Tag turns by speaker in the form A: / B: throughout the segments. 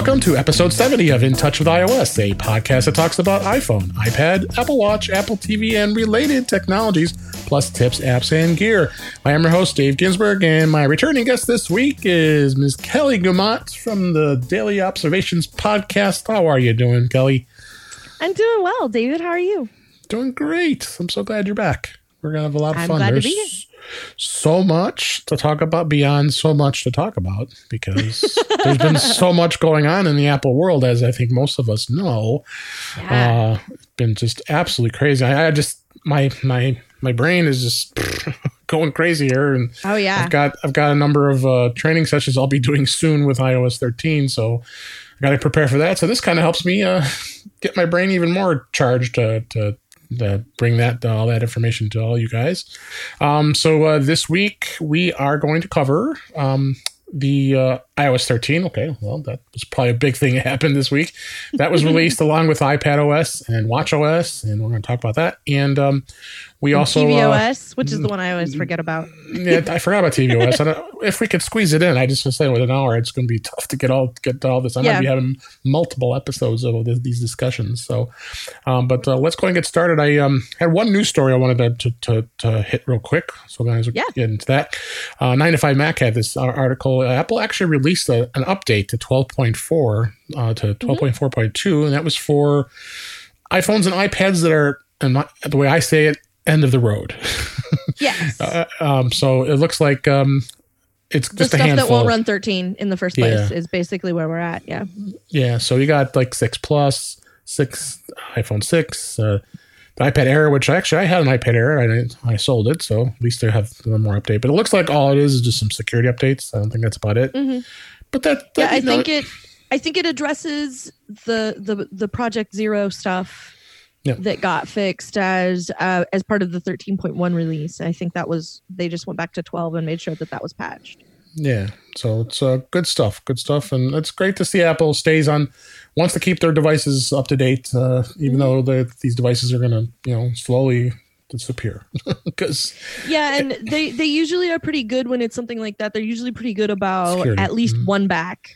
A: Welcome to episode 70 of In Touch with iOS, a podcast that talks about iPhone, iPad, Apple Watch, Apple TV, and related technologies, plus tips, apps, and gear. I am your host, Dave Ginsburg, and my returning guest this week is Ms. Kelly Guimont from the Daily Observations podcast. How are you doing, Kelly?
B: I'm doing well, David. How are you?
A: Doing great. I'm so glad you're back. We're gonna have a lot of
B: I'm
A: fun.
B: glad to be here.
A: So much to talk about beyond so much to talk about because there's been so much going on in the Apple world, as I think most of us know.
B: Yeah.
A: Uh, it's been just absolutely crazy. I, I just my my my brain is just going crazier, and
B: oh yeah.
A: I've got I've got a number of uh, training sessions I'll be doing soon with iOS 13, so I got to prepare for that. So this kind of helps me uh, get my brain even more charged to to, to bring that all that information to all you guys. Um, so uh, this week we are going to cover um, the uh, iOS 13. Okay, well that was probably a big thing that happened this week. That was released along with iPad OS and Watch OS, and we're going to talk about that. And um, we also uh,
B: TVOS, which is the one I always forget about.
A: yeah, I forgot about tvOS. I don't, if we could squeeze it in, I just was saying with an hour, it's going to be tough to get all get to all this. I might
B: Yeah.
A: be having multiple episodes of this, these discussions. So, um, but uh, let's go and get started. I um, had one news story I wanted to to, to, to hit real quick. So guys,
B: Yeah.
A: get into that. Uh, Nine to Five Mac had this uh, article. Apple actually released a, an update to 12.4 uh, to 12.4.2, and that was for iPhones and iPads that are, and my, the way I say it, end of the road.
B: Yes.
A: Uh, um, so it looks like um, it's
B: the
A: just a
B: stuff
A: handful.
B: that won't run 13 in the first place
A: Yeah.
B: is basically where we're at. Yeah.
A: Yeah, so you got like six plus, six iPhone six, uh, iPad Air, which actually I had an iPad Air, and I, I sold it, so at least they have one more update. But it looks like all it is is just some security updates. I don't think that's about it.
B: Mhm.
A: But that,
B: Yeah.
A: that
B: I
A: know,
B: think it. I think it addresses the the the Project Zero stuff
A: Yeah.
B: that got fixed as uh, as part of the 13.1 release. I think that was they just went back to 12 and made sure that that was patched.
A: Yeah, so it's uh, good stuff, good stuff, and it's great to see Apple stays on, wants to keep their devices up to date, uh, even
B: Mhm.
A: though the, these devices are going to, you know, slowly disappear because
B: Yeah, and they they usually are pretty good when it's something like that. They're usually pretty good about
A: Security,
B: at least
A: mhm.
B: one back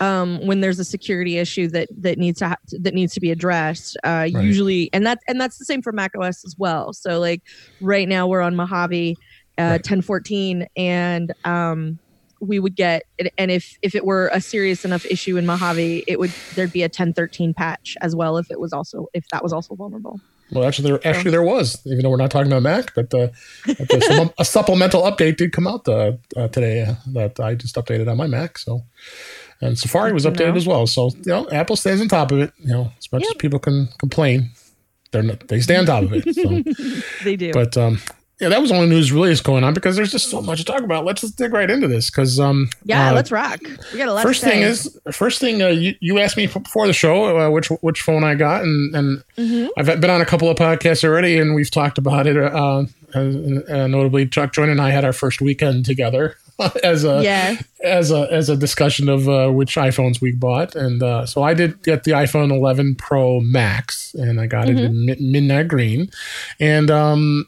B: um, when there's a security issue that that needs to ha- that needs to be addressed. Uh, Usually, and that and that's the same for Mac OS as well. So like right now we're on Mojave uh,
A: Right.
B: 1014, and um, we would get and if if it were a serious enough issue in Mojave, it would there'd be a 1013 patch as well if it was also if that was also vulnerable.
A: Well, actually, there actually there was, even though we're not talking about Mac, but uh, some, a supplemental update did come out uh, uh, today uh, that I just updated on my Mac. So, and Safari was updated
B: know.
A: as well. So, you know, Apple stays on top of it. You know, as much as people can complain, they're not, they stay on top of it. So,
B: they do.
A: but um, yeah, that was the only news really is going on because there's just so much to talk about. Let's just dig right into this because um,
B: yeah,
A: uh,
B: let's rock. We got a lot.
A: First thing is, first thing uh, you, you asked me before the show uh, which which phone I got, and and
B: Mhm.
A: I've been on a couple of podcasts already, and we've talked about it. Uh, uh, notably, Chuck Joiner and I had our first weekend together as a
B: yeah.
A: as a as a discussion of uh, which iPhones we bought, and uh, so I did get the iPhone 11 Pro Max, and I got it in midnight green, and um,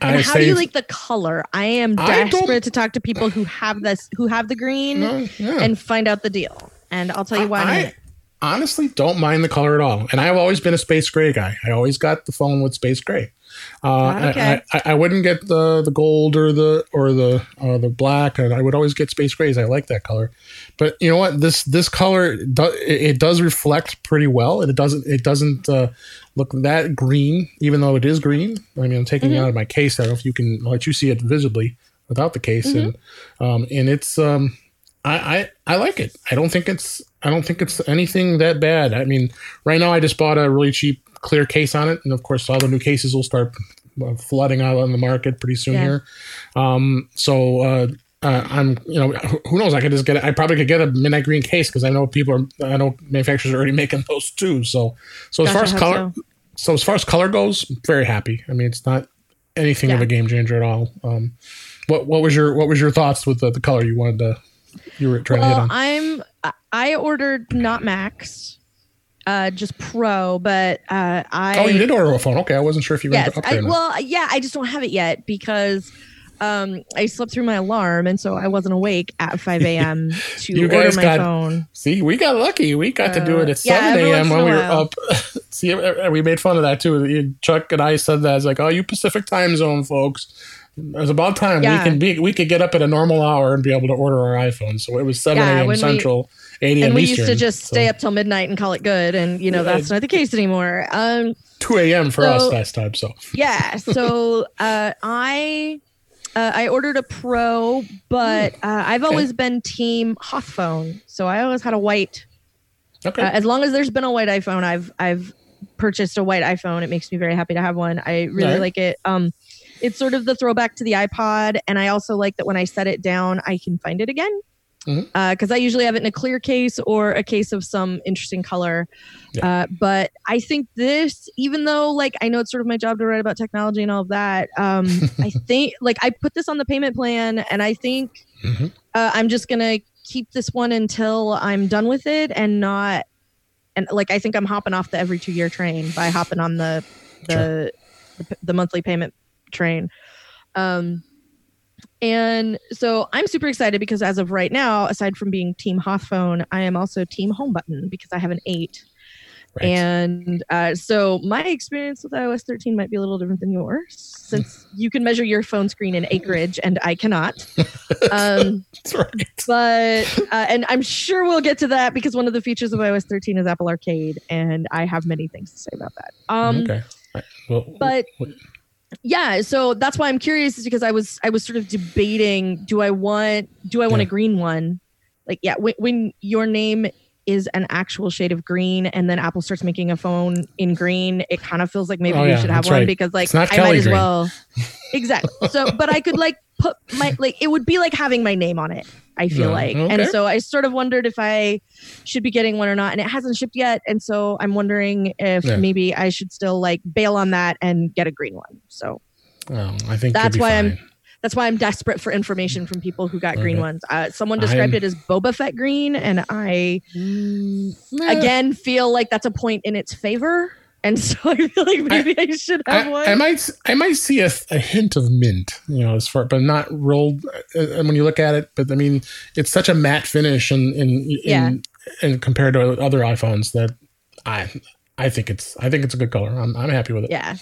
B: And
A: I
B: how do you like the color? I am
A: I
B: desperate to talk to people who have this, who have the green,
A: No, yeah.
B: and find out the deal. And I'll tell you why. In a
A: I
B: minute.
A: honestly don't mind the color at all, and I've always been a space gray guy. I always got the phone with space gray. Uh,
B: Okay.
A: I, I, I wouldn't get the the gold or the or the uh, the black, and I would always get space grays. I like that color, but you know what? This this color do, it, it does reflect pretty well, and it doesn't it doesn't uh, look that green, even though it is green. I mean, I'm taking it
B: Mhm.
A: out of my case. I don't know if you can let you see it visibly without the case, and um, and it's um, I, I I like it. I don't think it's I don't think it's anything that bad. I mean, right now I just bought a really cheap clear case on it, and of course all the new cases will start uh, flooding out on the market pretty soon
B: Yeah.
A: here. Um, so uh, uh, I'm you know who- knows? I could just get it. I probably could get a midnight green case because I know people are I know manufacturers are already making those too. So so as
B: Gosh,
A: far as color,
B: so.
A: so as far as color goes, very happy. I mean, it's not anything of a game changer at all. Um, what what was your what was your thoughts with the, the color you wanted to you were trying to hit
B: Well,
A: on?
B: I'm. I ordered not Max, uh, just Pro, but uh, I.
A: oh, you did order a phone. Okay, I wasn't sure if you were
B: Yes.
A: to.
B: I, well, yeah, I just don't have it yet because um, I slept through my alarm, and so I wasn't awake at 5 a.m. to
A: You
B: order my
A: got-
B: phone.
A: See, we got lucky. We got to do it
B: Uh,
A: at
B: yeah,
A: 7 a.m. when we were up. See, uh, we made fun of that too. Chuck and I said that. It's like, oh, you Pacific time zone folks. It was about time
B: Yeah.
A: we can be. We could get up at a normal hour and be able to order our iPhone. So it was 7
B: Yeah,
A: a.m.
B: when we-
A: Central, 8 a.m.
B: And we
A: Eastern.
B: used to just stay up till midnight and call it good, and you know that's not the case anymore. Um,
A: 2 a.m. for
B: So-
A: us last time. So
B: yeah so uh i uh, i ordered a pro but uh, i've always been team Hawthphone. so i always had a white
A: okay,
B: uh, as long as there's been a white iphone i've i've purchased a white iphone it makes me very happy to have one i really
A: Alright.
B: like it um it's sort of the throwback to the ipod and i also like that when i set it down i can find it again because I usually have it in a clear case or a case of some interesting color. Uh, but I think this, even though like I know it's sort of my job to write about technology and all of that, um, I think like I put this on the payment plan, and I think
A: Mhm.
B: uh, I'm just gonna keep this one until I'm done with it, and not and like I think I'm hopping off the every two year train by hopping on the the the, the monthly payment train. Um, and so I'm super excited because as of right now, aside from being Team Hawthphone, I am also Team Home Button because I have an eight.
A: right.
B: And uh, so my experience with iOS 13 might be a little different than yours, since you can measure your phone screen in acreage and I cannot. Um,
A: That's right.
B: but uh, and I'm sure we'll get to that because one of the features of iOS 13 is Apple Arcade, and I have many things to say about that. Um,
A: okay. Right. Well,
B: but yeah so that's why i'm curious is because i was i was sort of debating do i want do i want
A: Yeah.
B: a green one like yeah when, when your name is an actual shade of green and then apple starts making a phone in green it kind of feels like maybe
A: Oh,
B: we
A: yeah,
B: should have one
A: right.
B: because like i
A: Kelly
B: might as
A: green.
B: well exactly so but i could like put my like it would be like having my name on it i feel like. And so i sort of wondered if i should be getting one or not and it hasn't shipped yet. And so i'm wondering if
A: Yeah.
B: maybe i should still like bail on that and get a green one. So
A: well, I think
B: That's why I'm- that's why I'm desperate for information from people who got green ones. Uh, someone described
A: I'm-
B: it as Boba Fett green, and I
A: Eh,
B: again feel like that's a point in its favor. And so I feel like maybe I, should have
A: I,
B: one.
A: I might I might see a, a hint of mint, you know, as far but not rolled. uh, And when you look at it, but I mean, it's such a matte finish, and in, in,
B: Yeah.
A: and compared to other iPhones, that I I think it's I think it's a good color. I'm I'm happy with it.
B: yeah,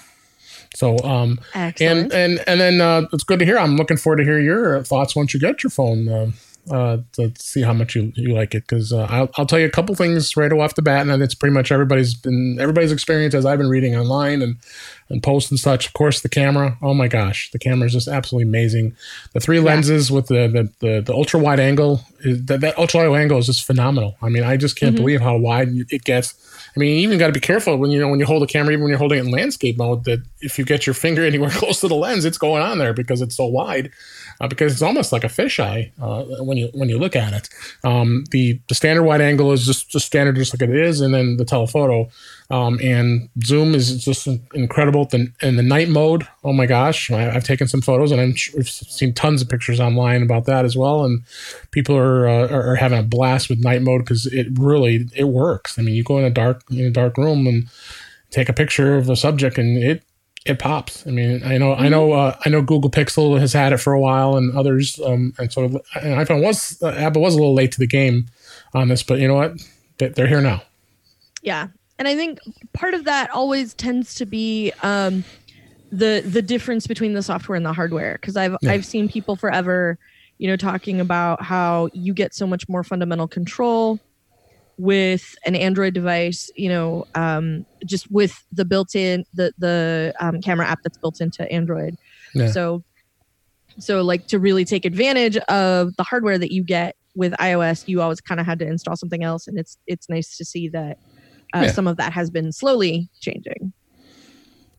A: So um
B: excellent.
A: and and and then uh, it's good to hear. I'm looking forward to hear your thoughts once you get your phone. Uh, uh, to see how much you, you like it because uh, I'll, I'll tell you a couple things right off the bat and then it's pretty much everybody's been everybody's experience as I've been reading online and and posts and such. Of course the camera oh my gosh the camera is just absolutely amazing. The three lenses with the the, the, the ultra wide angle is, that, that ultra wide angle is just phenomenal. I mean I just can't
B: Mhm.
A: believe how wide it gets. I mean, you even got to be careful when you know when you hold the camera, even when you're holding it in landscape mode, that if you get your finger anywhere close to the lens, it's going on there because it's so wide. Uh, because it's almost like a fisheye uh, when you when you look at it. Um, the the standard wide angle is just just standard, just like it is, and then the telephoto um, and zoom is just incredible. The, and the night mode, oh my gosh, I, I've taken some photos and I'm I've seen tons of pictures online about that as well. And people are uh, are, are having a blast with night mode because it really it works. I mean, you go in a dark in a dark room and take a picture of a subject and it it pops. I mean, I know, I know, uh, I know. Google Pixel has had it for a while, and others. Um, and so, and iPhone was uh, Apple was a little late to the game on this, but you know what? They- They're here now.
B: yeah, and I think part of that always tends to be um, the the difference between the software and the hardware. Because I've
A: Yeah.
B: I've seen people forever, you know, talking about how you get so much more fundamental control with an Android device, you know, um, just with the built-in the the um, camera app that's built into Android.
A: Yeah.
B: So, so like to really take advantage of the hardware that you get with iOS, you always kind of had to install something else, and it's it's nice to see that uh,
A: Yeah.
B: some of that has been slowly changing.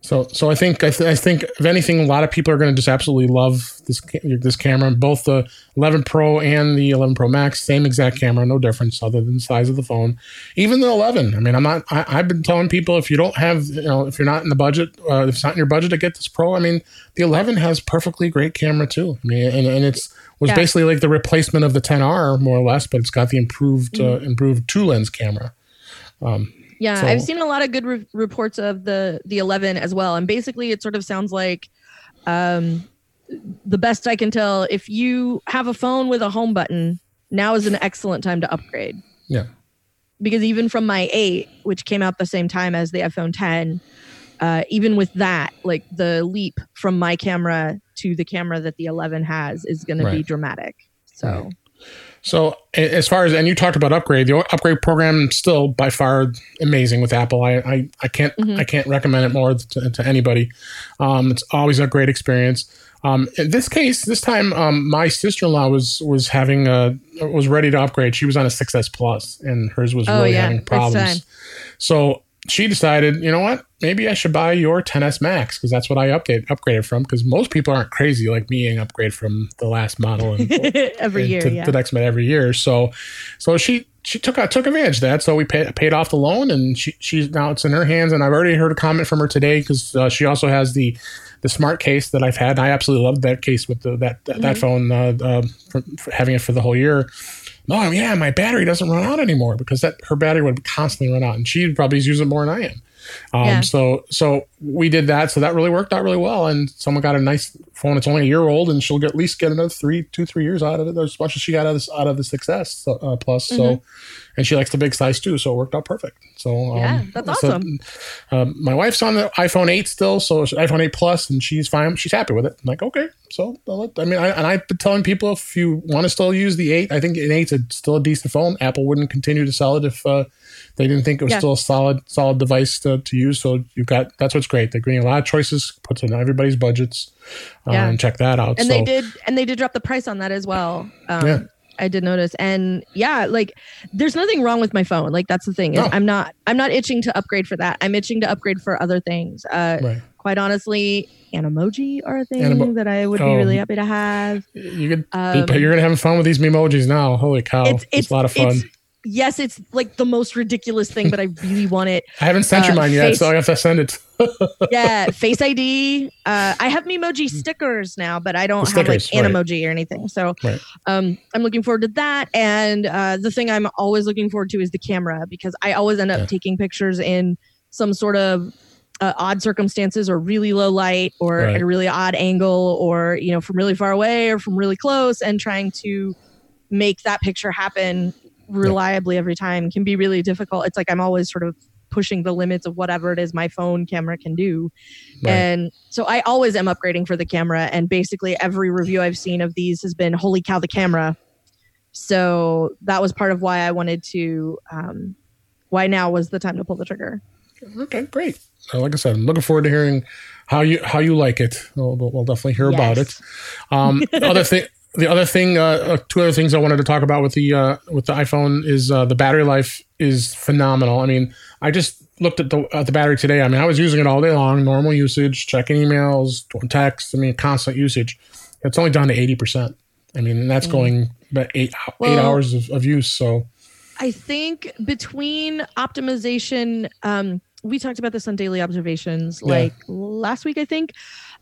A: So, so I think I, th- I think if anything, a lot of people are going to just absolutely love this ca- this camera. Both the 11 Pro and the 11 Pro Max, same exact camera, no difference other than the size of the phone. Even the 11. I mean, I'm not. I, I've been telling people if you don't have, you know, if you're not in the budget, uh, if it's not in your budget to get this Pro, I mean, the 11 has perfectly great camera too. I mean, and, and it's was
B: Yeah.
A: basically like the replacement of the 10R more or less, but it's got the improved uh, improved two lens camera. Um,
B: Yeah,
A: So-
B: I've seen a lot of good re- reports of the the 11 as well, and basically it sort of sounds like, um, the best I can tell, if you have a phone with a home button, now is an excellent time to upgrade.
A: Yeah.
B: Because even from my 8, which came out the same time as the iPhone 10, uh, even with that, like the leap from my camera to the camera that the 11 has is going right. to be dramatic. So.
A: So as far as and you talked about upgrade, the upgrade program still by far amazing with Apple. I I, I can't mm-hmm. I can't recommend it more to, to anybody. Um, it's always a great experience. Um, in this case, this time, um, my sister in law was was having a was ready to upgrade. She was on a 6S Plus, and hers was oh, really yeah. having problems. So she decided, you know what? Maybe I should buy your 10s Max because that's what I update upgraded from. Because most people aren't crazy like me and upgrade from the last model and,
B: every
A: and
B: year,
A: to
B: yeah.
A: the next one every year. So, so she she took took advantage of that. So we paid paid off the loan, and she she's now it's in her hands. And I've already heard a comment from her today because uh, she also has the the smart case that I've had. And I absolutely loved that case with the, that that, mm-hmm. that phone, uh, uh, having it for the whole year oh yeah, my battery doesn't run out anymore because that her battery would constantly run out, and she probably using it more than I am. Um, yeah. So so we did that. So that really worked out really well. And someone got a nice phone. It's only a year old, and she'll get, at least get another three, two, three years out of it. As much as she got out of this out of the 6S uh, plus. Mm-hmm. So, and she likes the big size too. So it worked out perfect. So
B: um, yeah, that's awesome.
A: So, um, my wife's on the iPhone 8 still, so iPhone 8 plus, and she's fine. She's happy with it. I'm like, okay. So I mean, I, and I've been telling people if you want to still use the 8, I think an 8's a, still a decent phone. Apple wouldn't continue to sell it if. Uh, they didn't think it was yeah. still a solid solid device to, to use. So you've got that's what's great. They're getting a lot of choices, puts in everybody's budgets, uh, yeah. and check that out.
B: And so, they did and they did drop the price on that as well. Um, yeah. I did notice. And yeah, like there's nothing wrong with my phone. Like that's the thing. No. I'm not I'm not itching to upgrade for that. I'm itching to upgrade for other things. Uh right. quite honestly, Animoji are a thing Animo- that I would be really happy to have.
A: You could um, you're gonna have fun with these emojis now. Holy cow. It's, it's, it's a lot of fun
B: yes, it's like the most ridiculous thing, but I really want it.
A: I haven't sent uh, you mine yet, face, so I have to send it.
B: yeah, Face ID. Uh, I have Memoji stickers now, but I don't have like Animoji right. or anything. So right. um, I'm looking forward to that. And uh, the thing I'm always looking forward to is the camera because I always end up yeah. taking pictures in some sort of uh, odd circumstances or really low light or right. at a really odd angle or you know from really far away or from really close and trying to make that picture happen reliably every time can be really difficult. It's like I'm always sort of pushing the limits of whatever it is my phone camera can do. Right. And so I always am upgrading for the camera. And basically, every review I've seen of these has been, holy cow, the camera. So that was part of why I wanted to, um, why now was the time to pull the trigger.
A: Okay, great. Like I said, I'm looking forward to hearing how you how you like it. We'll, we'll definitely hear yes. about it. Um, other thing, the other thing, uh, uh, two other things I wanted to talk about with the uh, with the iPhone is uh, the battery life is phenomenal. I mean, I just looked at the at the battery today. I mean, I was using it all day long, normal usage, checking emails, text. I mean, constant usage. It's only down to eighty percent. I mean, that's mm. going about eight well, eight hours of, of, use. So,
B: I think between optimization, um, we talked about this on daily observations, like last week, I think.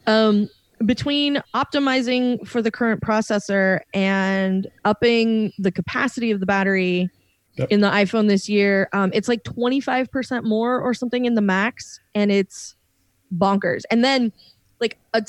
B: Um, between optimizing for the current processor and upping the capacity of the battery yep. in the iPhone this year, um, it's like 25% more or something in the max, and it's bonkers. And then, like, a,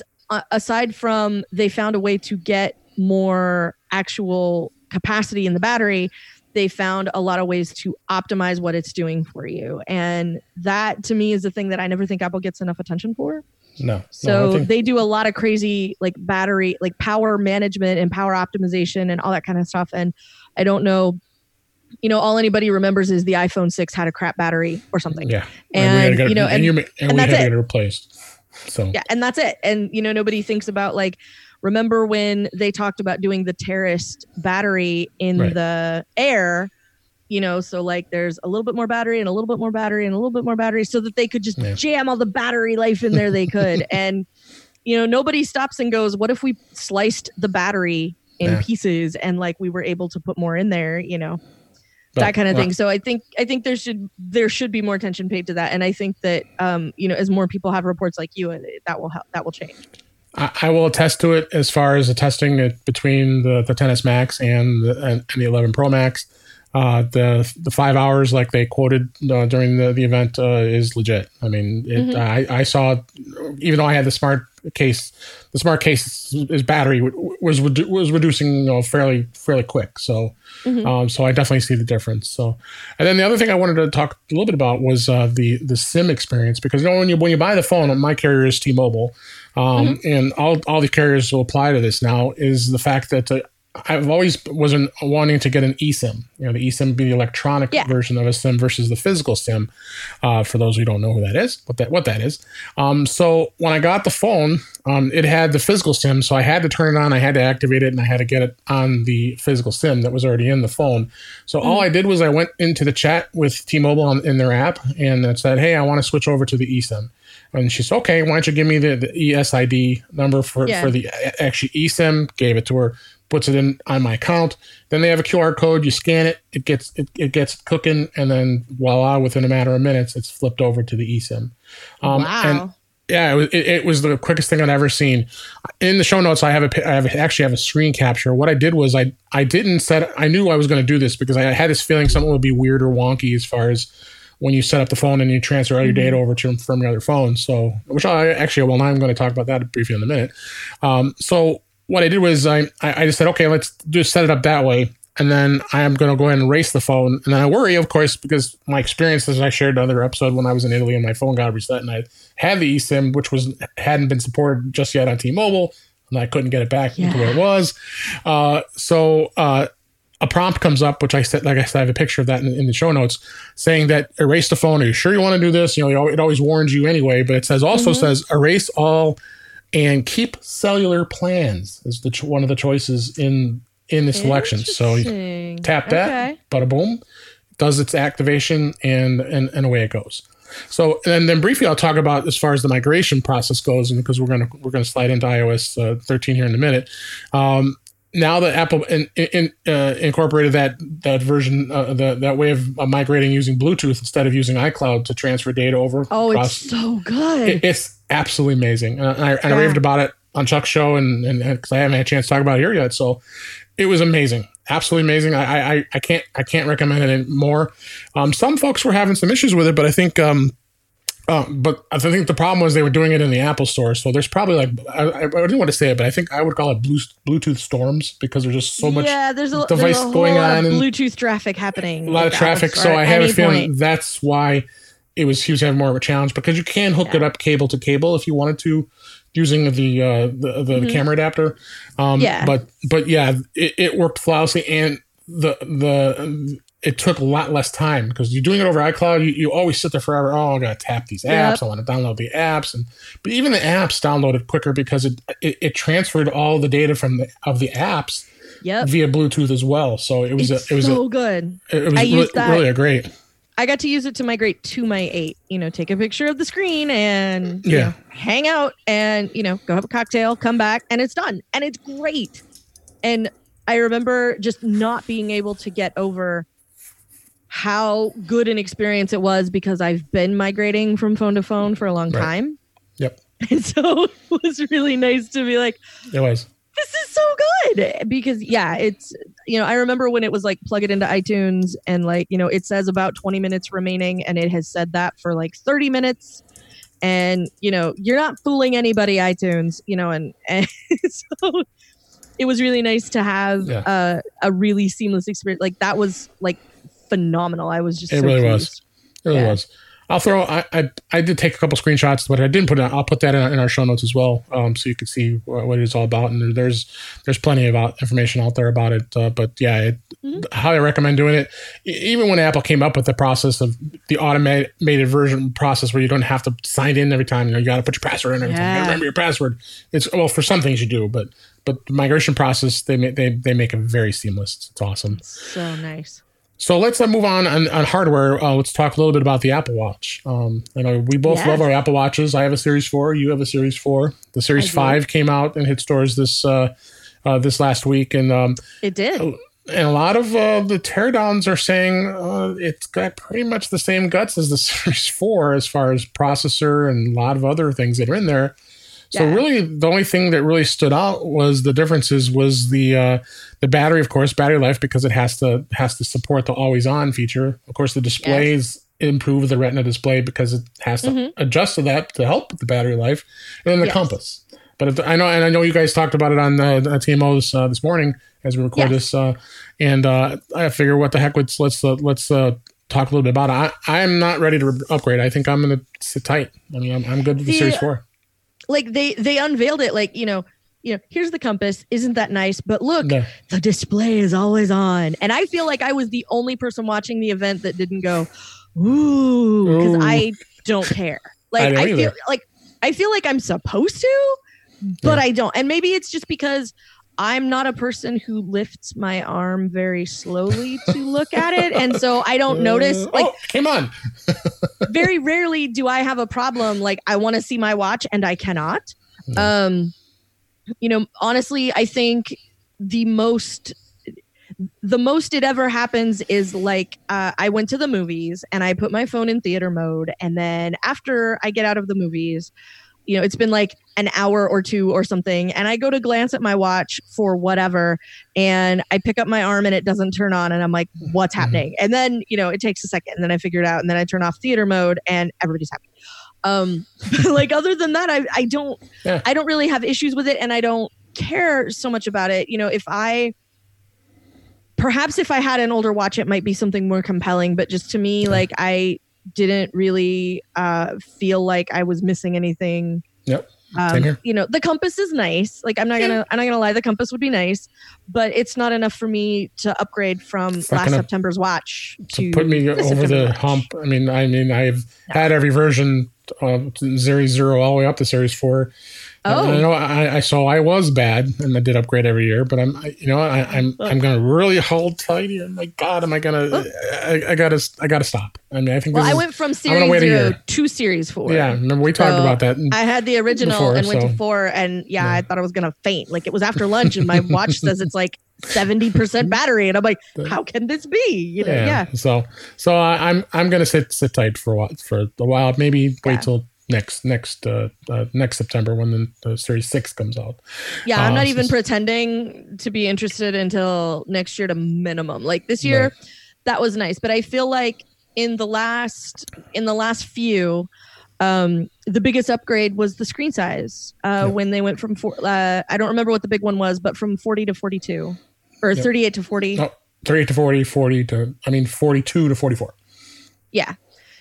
B: aside from they found a way to get more actual capacity in the battery, they found a lot of ways to optimize what it's doing for you. And that to me is the thing that I never think Apple gets enough attention for.
A: No.
B: So
A: no, think-
B: they do a lot of crazy like battery, like power management and power optimization and all that kind of stuff. And I don't know, you know, all anybody remembers is the iPhone 6 had a crap battery or something.
A: Yeah.
B: And, and you know, and,
A: and, and, we had to get it replaced. So
B: yeah, and that's it. And you know, nobody thinks about like remember when they talked about doing the terraced battery in right. the air you know so like there's a little bit more battery and a little bit more battery and a little bit more battery so that they could just yeah. jam all the battery life in there they could. And you know nobody stops and goes what if we sliced the battery in yeah. pieces and like we were able to put more in there you know but, that kind of thing. So i think i think there should there should be more attention paid to that. And i think that um you know as more people have reports like you uh, that will help that will change.
A: I, I will attest to it as far as the testing it between the, the 10s max and the, and the 11 pro max uh, the the five hours like they quoted uh, during the, the event uh, is legit. I mean, it,
B: Mhm.
A: I, I saw, even though I had the smart case, the smart case, is battery was was reducing you know, fairly fairly quick. So,
B: Mhm.
A: um, so I definitely see the difference. So, and then the other thing I wanted to talk a little bit about was uh, the the SIM experience because you know when you when you buy the phone, my carrier is T-Mobile, um, and all all the carriers will apply to this now is the fact that. I've always wasn't wanting to get an eSIM. You know, the eSIM be the electronic
B: Yeah.
A: version of a SIM versus the physical SIM. Uh, for those who don't know who that is, what that what that is. Um, so when I got the phone, um, it had the physical SIM, so I had to turn it on, I had to activate it, and I had to get it on the physical SIM that was already in the phone. So all I did was I went into the chat with T-Mobile on, in their app and it said, "Hey, I want to switch over to the eSIM." And she said, "Okay, why don't you give me the, the ESID number for
B: Yeah.
A: for the actually eSIM?" Gave it to her, puts it in on my account. Then they have a QR code. You scan it, it gets it, it gets cooking, and then voila, within a matter of minutes, it's flipped over to the eSIM. Um,
B: wow.
A: And yeah, it was, it, it was the quickest thing I'd ever seen. In the show notes, I have a, I have actually have a screen capture. What I did was I I didn't set. I knew I was going to do this because I had this feeling something would be weird or wonky as far as when you set up the phone and you transfer all your data over to from your other phone. So, which I actually, well, now I'm going to talk about that briefly in a minute. Um, so what I did was I I just said, okay, let's just set it up that way. And then I am going to go ahead and erase the phone. And then I worry, of course, because my experience experiences I shared another episode when I was in Italy and my phone got reset and I had the eSIM, which was hadn't been supported just yet on T-Mobile, and I couldn't get it back
B: Yeah.
A: to where it was. Uh, so uh, a prompt comes up, which I said, like I said, I have a picture of that in, in the show notes, saying that erase the phone. Are you sure you want to do this? You know, it it always warns you anyway, but it says also says erase all and keep cellular plans is the one of the choices in in the selection. So you tap that,
B: Okay.
A: bada boom, does its activation, and and and away it goes. So and then briefly, I'll talk about as far as the migration process goes, and because we're gonna we're gonna slide into iOS uh, 13 here in a minute. Um, now that Apple in, in, uh, incorporated that that version, uh, the, that way of uh, migrating using Bluetooth instead of using iCloud to transfer data over.
B: Oh,
A: across-
B: it's so good.
A: it, it's absolutely amazing. And I, and I
B: Yeah.
A: raved about it on Chuck's show, and and because I haven't had a chance to talk about it here yet, so it was amazing, absolutely amazing. I I, I can't I can't recommend it more. Um, some folks were having some issues with it, but I think. Um, uh, but I think the problem was they were doing it in the Apple store. So there's probably like I, I I didn't want to say it, but I think I would call it blue, Bluetooth storms because there's just so much
B: yeah, there's a,
A: device
B: there's a
A: going
B: whole lot of
A: on
B: Bluetooth traffic happening.
A: a lot of
B: with the Apple
A: traffic. So I have a feeling that's why it was he was having more of a challenge because you can hook it up cable to cable if you wanted to using the uh, the, the, the camera adapter. Um,
B: Mm-hmm. Yeah.
A: But but yeah, it, it worked flawlessly and the the it took a lot less time because you're doing it over iCloud. You, you always sit there forever. Oh, I gotta tap these apps.
B: Yep.
A: I want to download the apps, and but even the apps downloaded quicker because it, it it transferred all the data from the of the apps
B: Yep.
A: via Bluetooth as well. So it was
B: It's
A: a, it was
B: so
A: a,
B: good.
A: it was
B: I
A: really,
B: used that-
A: really a great.
B: I got to use it to migrate to my eight. You know, take a picture of the screen and you
A: Yeah.
B: know, hang out and you know go have a cocktail, come back, and it's done, and it's great. And I remember just not being able to get over how good an experience it was because I've been migrating from phone to phone for a long
A: Right.
B: time.
A: Yep.
B: And so it was really nice to be like,
A: It was.
B: This is so good because yeah it's you know i remember when it was like plug it into itunes and like you know it says about 20 minutes remaining and it has said that for like 30 minutes and you know you're not fooling anybody itunes you know and, and so it was really nice to have
A: Yeah.
B: uh, a really seamless experience like that was like phenomenal i was just
A: It
B: so
A: really was. It really
B: Yeah.
A: was. I'll throw. I, I I did take a couple screenshots, but I didn't put it. I'll put that in, in our show notes as well, um, so you can see what, what it's all about. And there's there's plenty of out, information out there about it. Uh, but yeah, it,
B: Mhm.
A: highly recommend doing it. Even when Apple came up with the process of the automated version process, where you don't have to sign in every time. You know, you got to put your password in every time. You gotta
B: Yeah.
A: remember your password. It's well for some things you do, but but the migration process they make they they make it very seamless. It's awesome.
B: so nice
A: So let's uh, move on on, on hardware. Uh, let's talk a little bit about the Apple Watch. Um, you know, we both
B: Yes.
A: love our Apple Watches. I have a Series Four. You have a Series Four. The Series Five came out and hit stores this uh, uh, this last week, and um,
B: it did
A: and a lot of uh, the teardowns are saying uh, it's got pretty much the same guts as the Series Four as far as processor and a lot of other things that are in there. So
B: Yeah.
A: really, the only thing that really stood out was the differences was the uh, the battery, of course, battery life because it has to has to support the always on feature. Of course, the displays improve the Retina display because it has to
B: Mhm.
A: adjust to that to help with the battery life, and then the
B: Yes.
A: compass. But I know, and I know you guys talked about it on the, TMO this, uh, this morning as we record
B: Yes.
A: this, uh, and uh, I figure what the heck, let's let's uh, let's uh, talk a little bit about it. I I'm not ready to upgrade. I think I'm going to sit tight. I mean, I'm, I'm good with the
B: The-
A: Series Four.
B: Like they they unveiled it like, you know, you know, here's the compass. Isn't that nice? But look,
A: The-
B: the display is always on. And I feel like I was the only person watching the event that didn't go, ooh, because I don't care. Like
A: don't
B: I, feel like I feel like I'm supposed to, but
A: Yeah.
B: I don't. And maybe it's just because I'm not a person who lifts my arm very slowly to look at it. And so I don't notice
A: Uh,
B: like
A: oh, came on.
B: very rarely do I have a problem like I want to see my watch and I cannot. Um you know, honestly, I think the most the most it ever happens is like uh, I went to the movies and I put my phone in theater mode and then after I get out of the movies, you know, it's been like an hour or two or something and I go to glance at my watch for whatever and I pick up my arm and it doesn't turn on and I'm like what's
A: Mhm.
B: happening? And then, you know, it takes a second and then I figure it out and then I turn off theater mode and everybody's happy. Um like other than that I I don't
A: Yeah.
B: I don't really have issues with it and I don't care so much about it. You know, if I perhaps if I had an older watch, it might be something more compelling. But just to me, like I didn't really uh, feel like I was missing anything.
A: Yep.
B: Um, you know, the compass is nice. Like I'm not gonna, I'm not gonna lie. The compass would be nice, but it's not enough for me to upgrade from
A: It's
B: last
A: gonna-
B: September's watch to
A: to put me over
B: September
A: the
B: watch.
A: hump. I mean, I mean, I've
B: No.
A: had every version of Series Zero all the way up to Series Four.
B: Oh.
A: And I know I, I so I was bad, and I did upgrade every year. But I'm, I, you know, I, I'm I'm gonna really hold tight here. My God, am I gonna? I, I gotta I gotta stop. I mean, I think
B: Well, I
A: is-
B: went from series zero to series four.
A: yeah. Remember we talked
B: So,
A: about that.
B: I had the original
A: Before,
B: and went
A: so-
B: to four, and yeah,
A: Yeah.
B: I thought I was gonna faint. Like it was after lunch, and my watch says it's like seventy percent battery, and I'm like, how can this be? You know, yeah.
A: So so I, I'm I'm gonna sit sit tight for a while for a while. Maybe wait
B: Yeah.
A: till next next uh, uh next September when the, the Series Six comes out.
B: Yeah, I'm
A: Uh,
B: not
A: so
B: even
A: s-
B: pretending to be interested until next year to minimum. Like this year,
A: Right.
B: that was nice, but I feel like in the last in the last few, um, the biggest upgrade was the screen size. Uh, when they went from four, uh, I don't remember what the big one was, but from 40 to 42, or
A: Yep.
B: 38 to 40.
A: Oh, 38 to 40, 40 to I mean 42 to 44.
B: Yeah.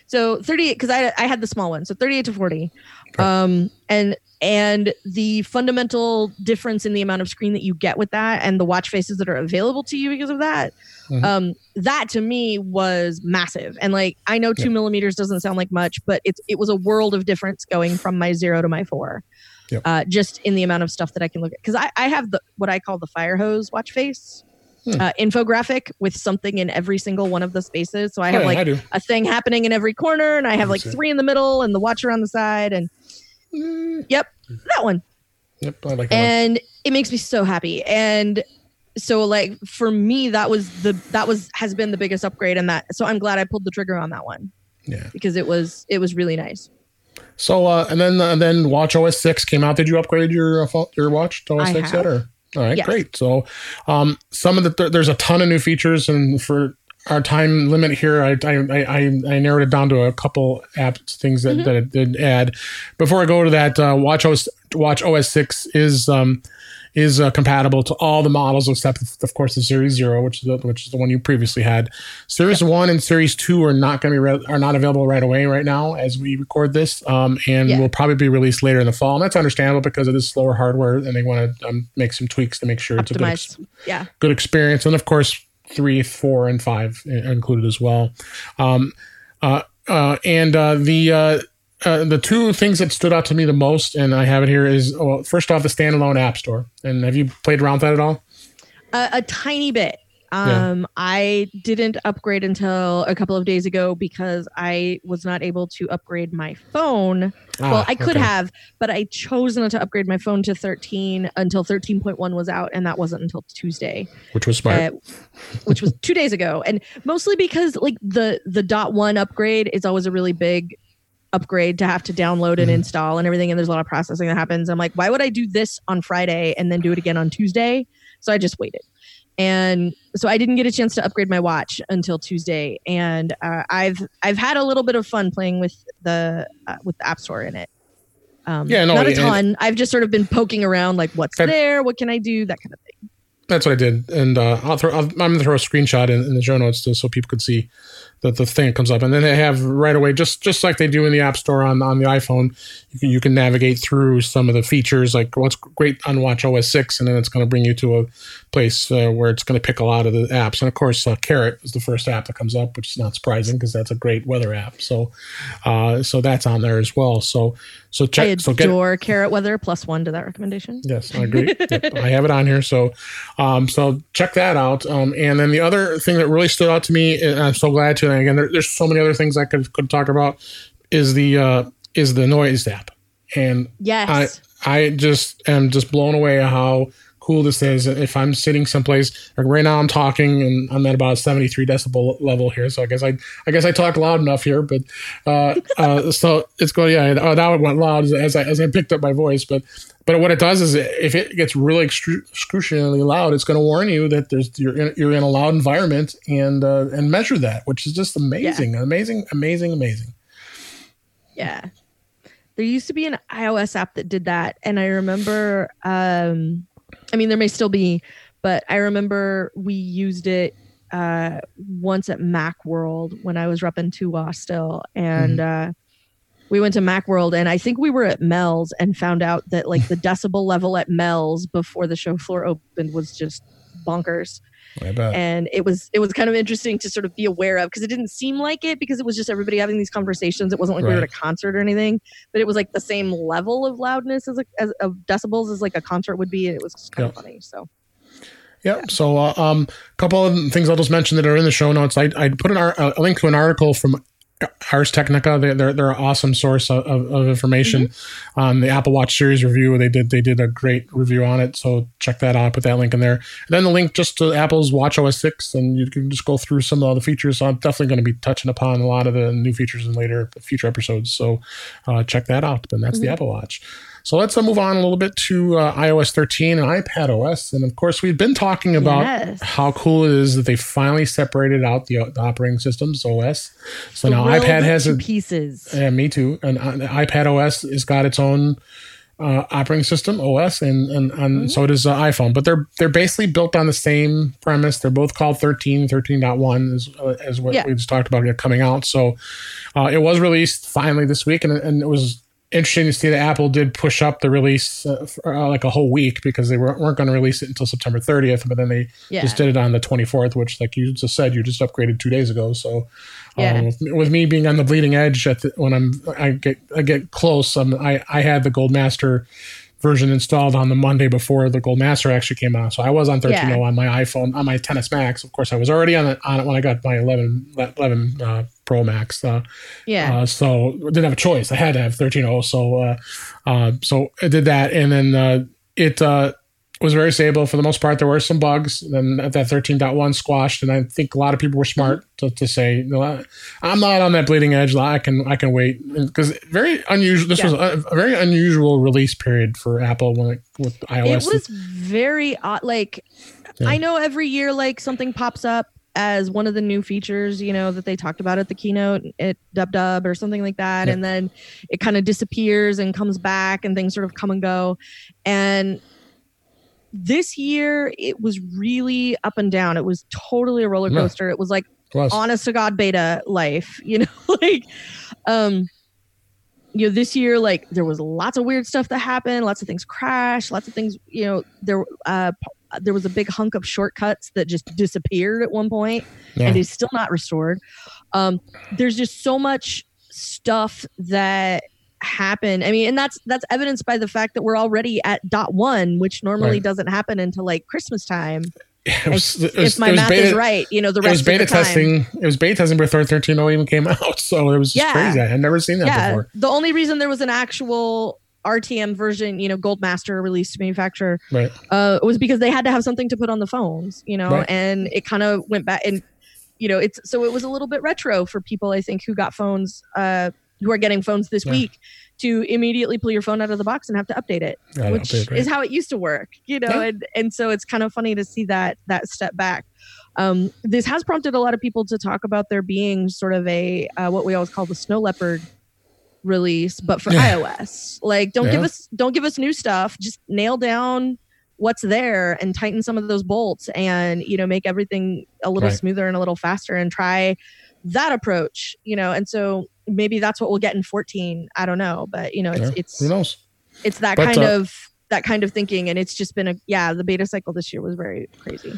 B: So 38 because I I had the small one. So 38 to 40.
A: Okay.
B: Um and and the fundamental difference in the amount of screen that you get with that and the watch faces that are available to you because of that
A: Mhm.
B: um that to me was massive and like i know two
A: Yep.
B: millimeters doesn't sound like much but it's it was a world of difference going from my zero to my four
A: Yep.
B: uh, just in the amount of stuff that i can look at because I, I have the what i call the fire hose watch face
A: Hmm.
B: uh, infographic with something in every single one of the spaces so i
A: Oh,
B: have
A: yeah,
B: like
A: I
B: a thing happening in every corner, and I have like
A: That's it.
B: three in the middle and the watcher on the side, and
A: Mm,
B: that one.
A: Yep, I like that. one.
B: And it makes me so happy. And so, like for me, that was the that was has been the biggest upgrade, and that so I'm glad I pulled the trigger on that one
A: Yeah.
B: because it was it was really nice.
A: So uh, and then uh, then Watch OS six came out. Did you upgrade your uh, your watch to OS
B: I
A: six
B: have.
A: yet? Or all right,
B: Yes.
A: great. So um, some of the th- there's a ton of new features, and for our time limit here, I I, I, I narrowed it down to a couple apps things that,
B: Mhm.
A: that it did add. Before I go to that, uh, Watch OS Watch OS six is um, is uh, compatible to all the models except of course the Series Zero, which is the, which is the one you previously had. Series One and Series Two are not going to be re- are not available right away right now as we record this, um, and
B: Yeah.
A: will probably be released later in the fall. And that's understandable because it is slower hardware, and they want to um, make some tweaks to make sure it's a good, ex-
B: Yeah.
A: good experience. And of course, three, four, and five i- included as well. Um, uh, uh, and uh, the uh, the two things that stood out to me the most, and I have it here, is well, first off, the standalone app store. And have you played around with that at all?
B: a, a tiny bit.
A: Yeah.
B: Um, I didn't upgrade until a couple of days ago because I was not able to upgrade my phone. well,
A: Ah,
B: I could
A: okay.
B: have, but I chose not to upgrade my phone to 13 until 13.1 was out, and that wasn't until Tuesday,
A: which was smart.
B: uh, which was two days ago. And mostly because like the the dot one upgrade is always a really big upgrade to have to download and
A: Mhm.
B: install and everything and there's a lot of processing that happens. I'm like why would i do this on friday and then do it again on tuesday? So i just waited. And so i didn't get a chance to upgrade my watch until tuesday. And uh, i've i've had a little bit of fun playing with the uh, with the app store in it. Um,
A: Yeah, no,
B: not a ton. I've just sort of been poking around like what's
A: That-
B: there? What can i do? That kind of thing.
A: That's what I did, and uh, I'll throw. I'll, I'm gonna throw a screenshot in, in the show notes just so people could see that the thing comes up, and then they have right away, just just like they do in the App Store on on the iPhone, you can you can navigate through some of the features, like what's great on Watch OS six, and then it's going to bring you to a place uh, where it's going to pick a lot of the apps, and of course, uh, Carrot is the first app that comes up, which is not surprising because that's a great weather app. So, uh, so that's on there as well. So, so
B: i
A: check. So get
B: adore carrot weather plus one to that recommendation
A: Yes, I agree. Yep, I have it on here, so um, so check that out. Um, and then the other thing that really stood out to me, and I'm so glad to. And again, there, there's so many other things I could could talk about. Is the uh, is the noise app, and
B: yes
A: I I just am just blown away how cool this is. If I'm sitting someplace like right now, I'm talking and I'm at about 73 decibel level here. So I guess I I guess I talked loud enough here, but uh, uh, so it's going. Yeah, oh, now it went loud as, I as I picked up my voice, but. But what it does is, if it gets really excru- excruciatingly loud, it's going to warn you that there's you're in, you're in a loud environment and uh, and measure that, which is just amazing, amazing, amazing, amazing.
B: Yeah. There used to be an iOS app that did that. And I remember, um, I mean, there may still be, but I remember we used it uh, once at Macworld when I was repping TUAW still. And uh, we went to Macworld and I think we were at Mel's and found out that like the decibel level at Mel's before the show floor opened was just bonkers. And it was it was kind of interesting to sort of be aware of because it didn't seem like it because it was just everybody having these conversations. It wasn't like we were at a concert or anything but it was like the same level of loudness as, a, as of decibels as like a concert would be and it was just kind of funny so.
A: Yep. So, uh, um, a couple of things I'll just mention that are in the show notes. I, I put an ar- a link to an article from Ars Technica. They're, they're, they're an awesome source of, of, of information on the Apple Watch series review. They did they did a great review on it. So check that out. Put that link in there. And then the link just to Apple's Watch OS six, and you can just go through some of the features. So I'm definitely going to be touching upon a lot of the new features in later future episodes. So uh, check that out. And that's the mm-hmm. Apple Watch. So let's uh, move on a little bit to uh, iOS 13 and iPad OS. And of course, we've been talking about
B: Yes.
A: how cool it is that they finally separated out the, the operating systems OS. So now iPad has a
B: pieces
A: yeah, me too. And uh, iPad OS has got its own uh, operating system OS, and and, and so does uh, iPhone. But they're they're basically built on the same premise. They're both called 13, 13.1 is uh, as what
B: Yeah.
A: we just talked about coming out. So uh, it was released finally this week, and and it was interesting to see that Apple did push up the release uh, for uh, like a whole week because they weren't, weren't going to release it until September 30th, but then they
B: yeah
A: just did it on the 24th, which, like you just said, you just upgraded two days ago. So,
B: Yeah.
A: um, with, with me being on the bleeding edge at the, when I'm I get I get close, I'm, I I had the Gold Master version installed on the Monday before the Gold Master actually came out. So I was on 13.0
B: Yeah.
A: on my iPhone on my 10s Max. Of course, I was already on it on it when I got my 11 11 uh, Pro Max. Uh,
B: yeah
A: uh, so I didn't have a choice. I had to have 13.0. So, uh, uh, so I did that, and then uh, it uh, was very stable for the most part. There were some bugs. Then at that 13.1 squashed, and I think a lot of people were smart to, to say, I'm not on that bleeding edge. I can I can wait because very unusual. This was a, a very unusual release period for Apple when it, with iOS.
B: it was very odd like
A: Yeah.
B: i know every year like something pops up as one of the new features you know that they talked about at the keynote at dub dub or something like that
A: Yeah.
B: and then it kind of disappears and comes back and things sort of come and go and this year it was really up and down it was totally a roller
A: Yeah.
B: coaster it was like
A: was.
B: honest to god beta life you know like um you know this year like there was lots of weird stuff that happened lots of things crashed lots of things you know there uh there was a big hunk of shortcuts that just disappeared at one point
A: Yeah.
B: and is still not restored um there's just so much stuff that happened i mean and that's that's evidenced by the fact that we're already at dot one which normally
A: Right.
B: doesn't happen until like christmas time
A: was-
B: if
A: was-
B: my math
A: beta-
B: is right you know the
A: It
B: rest
A: was beta
B: of the time.
A: testing. It was beta testing before 13.0 even came out. So it was just
B: Yeah.
A: crazy. I had never seen that
B: yeah
A: before.
B: the only reason there was an actual rtm version you know gold master released manufacturer
A: Right.
B: uh, was because they had to have something to put on the phones you know
A: Right.
B: and it kind of went back and you know it's so it was a little bit retro for people i think who got phones uh who are getting phones this
A: Yeah.
B: week to immediately pull your phone out of the box and have to update it
A: Yeah,
B: which
A: update, right?
B: is how it used to work you know
A: Yeah.
B: and, and so it's kind of funny to see that that step back um, this has prompted a lot of people to talk about there being sort of a uh, what we always call the snow leopard release but for ios like don't give us don't give us new stuff just nail down what's there and tighten some of those bolts and you know make everything a little
A: Right.
B: smoother and a little faster and try that approach you know and so maybe that's what we'll get in 14 i don't know but you know it's
A: Yeah.
B: it's
A: Who knows?
B: it's that
A: But,
B: kind
A: uh,
B: of that kind of thinking and it's just been a yeah the beta cycle this year was very crazy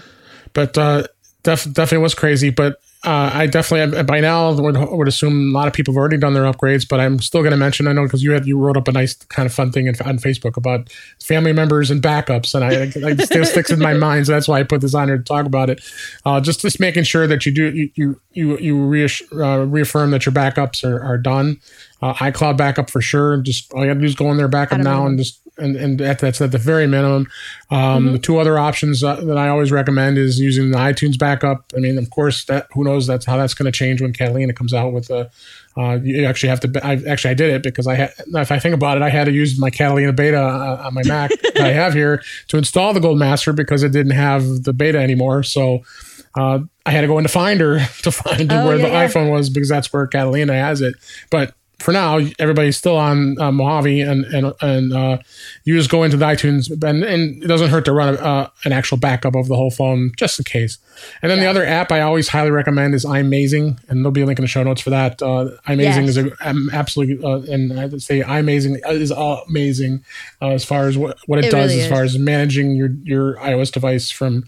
A: but uh, def- definitely was crazy. But uh, I definitely by now would, would assume a lot of people have already done their upgrades. But I'm still going to mention. I know because you had you wrote up a nice kind of fun thing in, on Facebook about family members and backups, and I, I it still sticks in my mind. So that's why I put this on here to talk about it. Uh, just just making sure that you do you you you, you reass- uh, reaffirm that your backups are, are done. Uh, iCloud backup for sure. Just all you got to do is go in there, back
B: At
A: them
B: a
A: now,
B: minimum.
A: and just and and that, that's at the very minimum. Um,
B: Mhm.
A: The two other options uh, that I always recommend is using the iTunes backup. I mean, of course, that who knows that's how that's going to change when Catalina comes out with the. Uh, you actually have to. I actually I did it because I had. If I think about it, I had to use my Catalina beta uh, on my Mac that I have here to install the Gold Master because it didn't have the beta anymore. So. Uh, I had to go into Finder to find
B: Oh,
A: where
B: yeah,
A: the
B: yeah.
A: iPhone was because that's where Catalina has it. But for now, everybody's still on uh, Mojave, and and and uh, you just go into the iTunes, and, and it doesn't hurt to run a, uh, an actual backup of the whole phone just in case. And then the other app I always highly recommend is iMazing, and there'll be a link in the show notes for that. Uh, iMazing
B: Yes.
A: is a, um, absolutely, uh, and I would say iMazing is amazing uh, as far as what, what it,
B: It
A: does
B: really
A: as far as managing your your iOS device from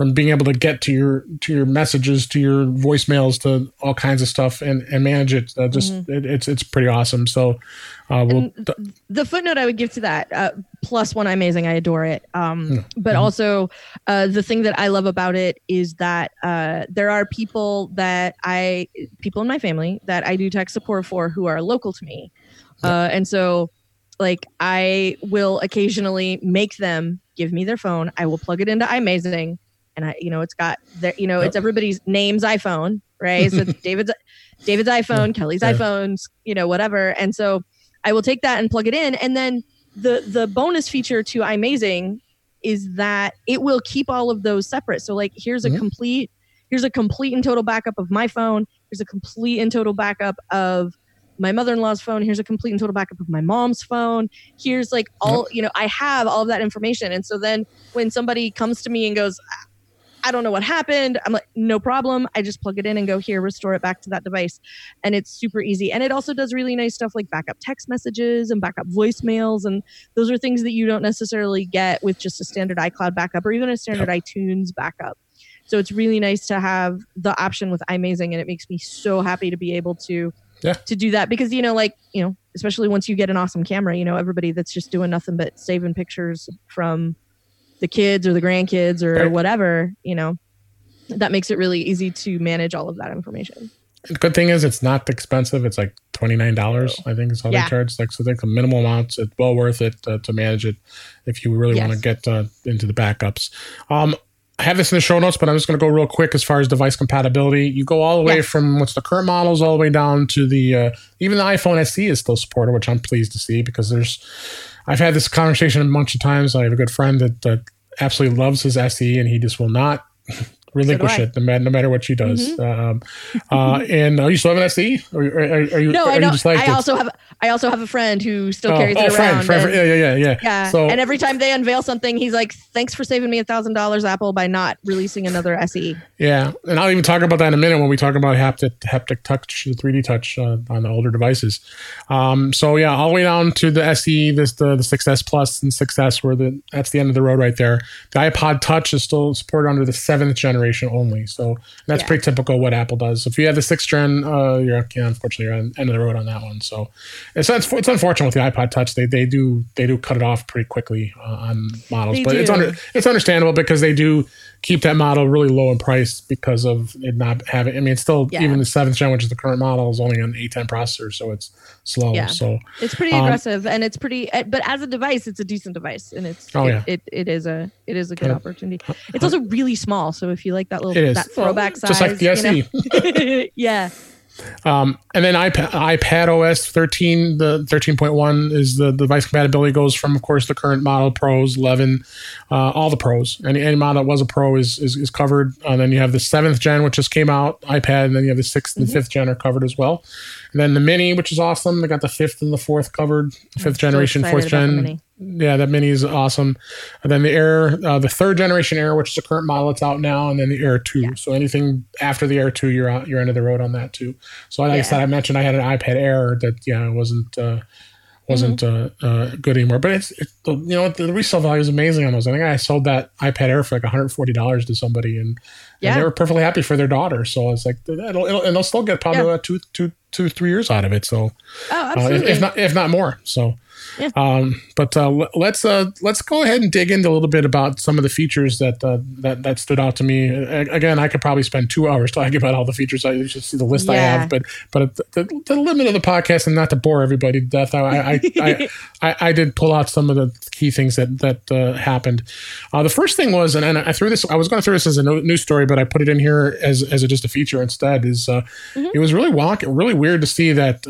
A: from being able to get to your to your messages to your voicemails to all kinds of stuff and and manage it. Uh, just it, it's it's pretty awesome. So uh, we'll
B: Mm-hmm. The footnote I would give to that, uh, plus one amazing, I adore it. Um, but
A: Mhm.
B: also, uh, the thing that I love about it is that uh, there are people that I, people in my family that I do tech support for who are local to me, uh, and so like I will occasionally make them give me their phone. I will plug it into iMazing, and I, you know, it's got their, you know, it's everybody's name's iPhone, right? So it's David's David's iPhone, Kelly's
A: Yeah.
B: iPhones, you know, whatever, and so. I will take that and plug it in. And then the the bonus feature to iMazing is that it will keep all of those separate. So like here's a
A: Mhm.
B: complete here's a complete and total backup of my phone. Here's a complete and total backup of my mother-in-law's phone. Here's a complete and total backup of my mom's phone. Here's like all, you know, I have all of that information. And so then when somebody comes to me and goes, I don't know what happened. I'm like, no problem. I just plug it in and go here, restore it back to that device. And it's super easy. And it also does really nice stuff like backup text messages and backup voicemails. And those are things that you don't necessarily get with just a standard iCloud backup or even a standard iTunes backup. So it's really nice to have the option with iMazing. And it makes me so happy to be able to
A: Yeah.
B: to do that because you know like you know especially once you get an awesome camera you know everybody that's just doing nothing but saving pictures from the kids or the grandkids or
A: Right.
B: whatever you know that makes it really easy to manage all of that information
A: The good thing is it's not expensive. It's like twenty nine dollars. I think is how
B: Yeah.
A: they charge. Like so, think the minimal amounts. It's well worth it uh, to manage it if you really want to get uh, into the backups. Um, I have this in the show notes, but I'm just going to go real quick as far as device compatibility. You go all the way
B: Yeah.
A: from what's the current models all the way down to the uh, even the iPhone SE is still supported, which I'm pleased to see because there's. I've had this conversation a bunch of times. I have a good friend that, that absolutely loves his SE, and he just will not relinquish
B: I.
A: it no matter, no matter what she does. Um, uh, and are you still have an SE? Or, are, are, are you?
B: no
A: are
B: i
A: you
B: know
A: just like
B: i also have i also have a friend who still
A: oh,
B: carries
A: oh,
B: it
A: friend,
B: around
A: friend,
B: and-
A: yeah, yeah, yeah, yeah.
B: yeah
A: So
B: and every time they unveil something he's like thanks for saving me a thousand dollars apple by not releasing another E." se
A: Yeah, and I'll even talk about that in a minute when we talk about haptic haptic touch, the 3D touch uh, on the older devices. Um, so yeah, all the way down to the SE, this the the 6S Plus and 6S, where the that's the end of the road right there. The iPod Touch is still supported under the seventh generation only, so that's
B: Yeah.
A: pretty typical what Apple does. If you have the sixth gen, uh, you're yeah, unfortunately you're on the end of the road on that one. So it's it's, it's unfortunate with the iPod Touch. They they do they do cut it off pretty quickly uh, on models,
B: They
A: but it's under it's understandable because they do keep that model really low in price because of it not having. I mean, it's still
B: Yeah.
A: even the seventh gen, which is the current model, is only an A10 processor, so it's slow.
B: Yeah.
A: So
B: It's pretty
A: Um,
B: aggressive, and it's pretty. eh, But as a device, it's a decent device, and it's
A: Oh,
B: it,
A: yeah.
B: it, it is a it is a good
A: Yeah.
B: opportunity. It's also really small, so if you like that little that throwback size,
A: just like the
B: you
A: SE.
B: know? yeah,
A: Um, and then iPad, iPad OS 13, the 13.1 is the device compatibility goes from, of course, the current model Pros, 11, uh, all the Pros. Any, any model that was a Pro is, is, is covered. And uh, then you have the seventh gen, which just came out, iPad, and then you have the 6th and mm-hmm. fifth gen are covered as well. And then the Mini, which is awesome. They got the fifth and the fourth covered, 5th generation, fourth gen yeah, that mini is awesome. And then the Air, uh, the third generation Air, which is the current model that's out now, and then the Air Two. Yeah. So anything after the Air Two, you're out, you're end of the road on that too. So like yeah. I said, I mentioned I had an iPad Air that yeah wasn't uh, wasn't mm-hmm. uh, uh, good anymore. But it's, it's you know the resale value is amazing on those. I think I sold that iPad Air for like 140 dollars to somebody, and, yeah. and, they were perfectly happy for their daughter. So it's like it'll, it'll, and they'll still get probably yeah. two two two three years out of it. So
B: oh, absolutely.
A: Uh, if, if not if not more. So yeah. Um, but uh, let's uh, let's go ahead and dig into a little bit about some of the features that uh, that that stood out to me. Again, I could probably spend two hours talking about all the features. I should see the list yeah. I have, but but the, the, limit of the podcast, and not to bore everybody to death, I I, I, I, I, did pull out some of the key things that that uh, happened. Uh, the first thing was, and, and I threw this. I was going to throw this as a news story, but I put it in here as as a, just a feature instead. Is uh, mm-hmm. it was really walk, really weird to see that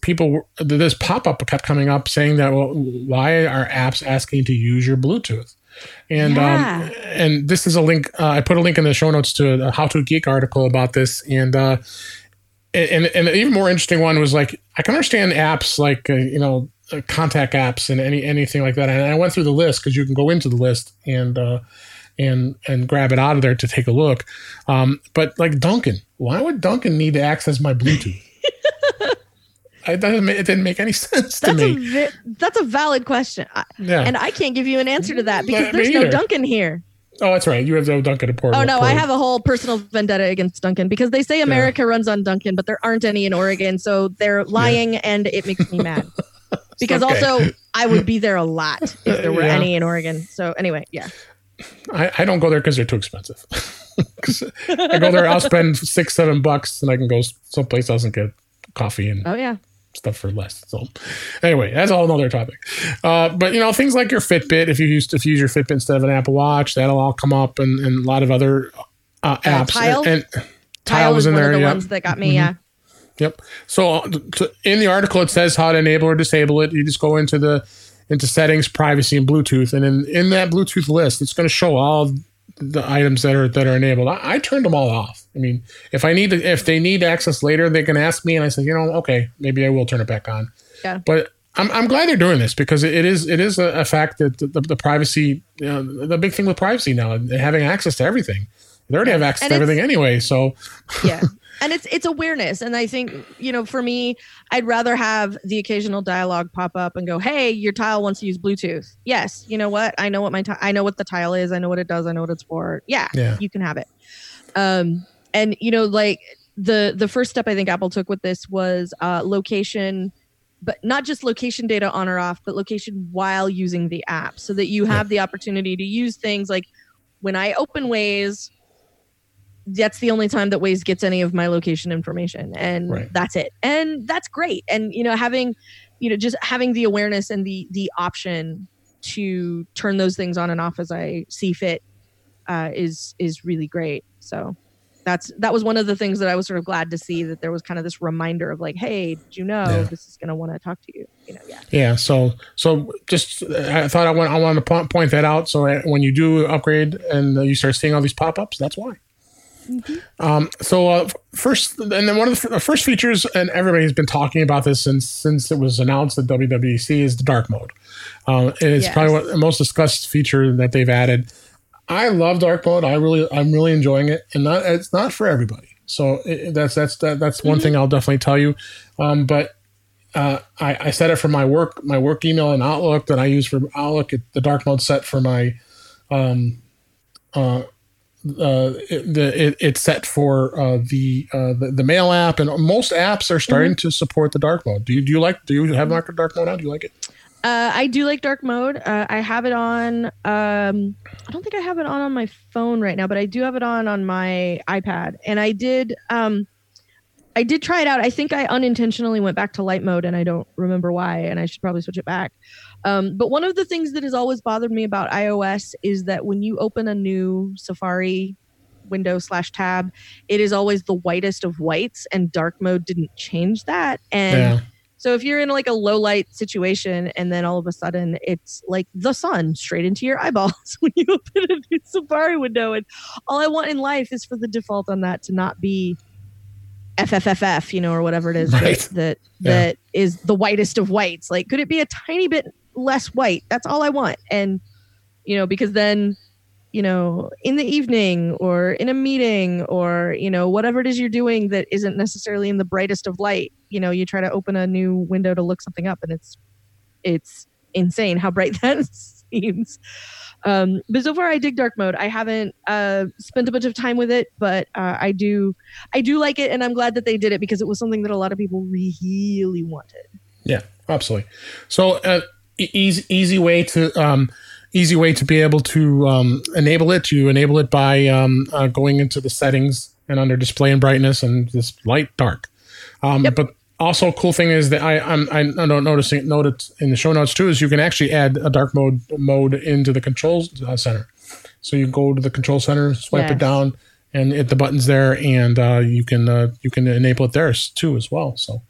A: people this pop up kept coming up saying that well, why are apps asking to use your Bluetooth? And um, yeah. um, and this is a link. Uh, I put a link in the show notes to a How to Geek article about this. And uh, and and an even more interesting one was like I can understand apps like uh, you know uh, contact apps and any anything like that. And I went through the list because you can go into the list and uh, and and grab it out of there to take a look. Um, but like Dunkin' why would Dunkin' need to access my Bluetooth? it, doesn't, it didn't make any sense
B: that's
A: to
B: me. A, that's a valid question. Yeah. And I can't give you an answer to that because there's no Dunkin' here.
A: Oh, that's right. You have no Dunkin' at Portland.
B: Oh no, I have a whole personal vendetta against Dunkin' because they say America yeah. runs on Dunkin', but there aren't any in Oregon, so they're lying, yeah. and it makes me mad. because okay. also, I would be there a lot if there were yeah. any in Oregon. So anyway, yeah.
A: I, I don't go there because they're too expensive. I go there, I'll spend six, seven bucks, and I can go someplace else and get coffee and
B: oh yeah
A: stuff for less. So anyway, that's all another topic. Uh, but you know, things like your Fitbit, if you use if you use your Fitbit instead of an Apple Watch, that'll all come up and, and a lot of other uh, uh apps.
B: Tile, and,
A: and Tile was in there.
B: The
A: yep.
B: ones that got me. Mm-hmm. Yeah.
A: Yep. So uh, in the article, it says how to enable or disable it. You just go into the into settings, privacy, and Bluetooth, and in in that Bluetooth list, it's going to show all the items that are that are enabled. I, I, turned them all off. I mean, if I need to, if they need access later, they can ask me, and I say, you know, okay, maybe I will turn it back on.
B: Yeah.
A: But I'm, I'm glad they're doing this because it is it is a, fact that the, the, the privacy, you know, the big thing with privacy now, having access to everything. They already have access and to everything anyway, so.
B: Yeah. and it's it's awareness. And i think you know for me i'd rather have the occasional dialogue pop up and go hey your tile wants to use bluetooth. Yes. You know what? I know what my t- i know what the tile is. I know what it does. I know what it's for. Yeah, yeah. you can have it. Um and you know like the the first step i think apple took with this was uh location but not just location data on or off but location while using the app so that you have yeah. the opportunity to use things like when i open waze that's the only time that Waze gets any of my location information, and right. that's it. And that's great. And you know, having you know, just having the awareness and the the option to turn those things on and off as I see fit uh, is is really great. So that's that was one of the things that I was sort of glad to see that there was kind of this reminder of like, hey, you know yeah. this is going to want to talk to you? You know, yeah.
A: Yeah. So so just I thought I want I wanted to point that out. So uh, when you do upgrade and you start seeing all these pop ups, that's why. Mm-hmm. Um, so uh, first, and then one of the, first features, and everybody's been talking about this since since it was announced at WWDC, is the dark mode. Um, and it's yes. probably what the most discussed feature that they've added. I love dark mode. I really, I'm really enjoying it, and not it's not for everybody. So it, that's that's that, that's one mm-hmm. thing I'll definitely tell you. Um, but uh, I, I set it for my work, my work email and Outlook that I use for Outlook. the dark mode set for my um, uh, uh, it, the, it, it's set for uh, the, uh, the, the mail app, and most apps are starting mm-hmm. to support the dark mode. Do you do you like do you have dark mode now? Do you like it?
B: Uh, I do like dark mode. Uh, I have it on. Um, I don't think I have it on on my phone right now, but I do have it on on my iPad. And I did. Um, I did try it out. I think I unintentionally went back to light mode, and I don't remember why. And I should probably switch it back. Um, but one of the things that has always bothered me about iOS is that when you open a new Safari window slash tab, it is always the whitest of whites, and dark mode didn't change that. And
A: Yeah.
B: So if you're in like a low light situation, and then all of a sudden it's like the sun straight into your eyeballs when you open a new Safari window, and all I want in life is for the default on that to not be FFFF, you know, or whatever it is
A: Right.
B: that that,
A: Yeah.
B: that is the whitest of whites. Like, could it be a tiny bit less white? That's all I want. And you know, because then, you know, in the evening or in a meeting or you know whatever it is you're doing that isn't necessarily in the brightest of light, you know, you try to open a new window to look something up, and it's it's insane how bright that seems. Um, but so far, I dig dark mode. I haven't uh, spent a bunch of time with it, but uh, I do, I do like it, and I'm glad that they did it because it was something that a lot of people really wanted.
A: Yeah, absolutely. So, uh, easy easy way to um, easy way to be able to um, enable it. You enable it by um, uh, going into the settings and under display and brightness and this light dark. Um,
B: Yep.
A: But also, cool thing is that I I'm, I don't noticing note it in the show notes too is you can actually add a dark mode mode into the controls uh, center. So you go to the control center, swipe it down, and hit the buttons there, and uh, you can uh, you can enable it there too as well. So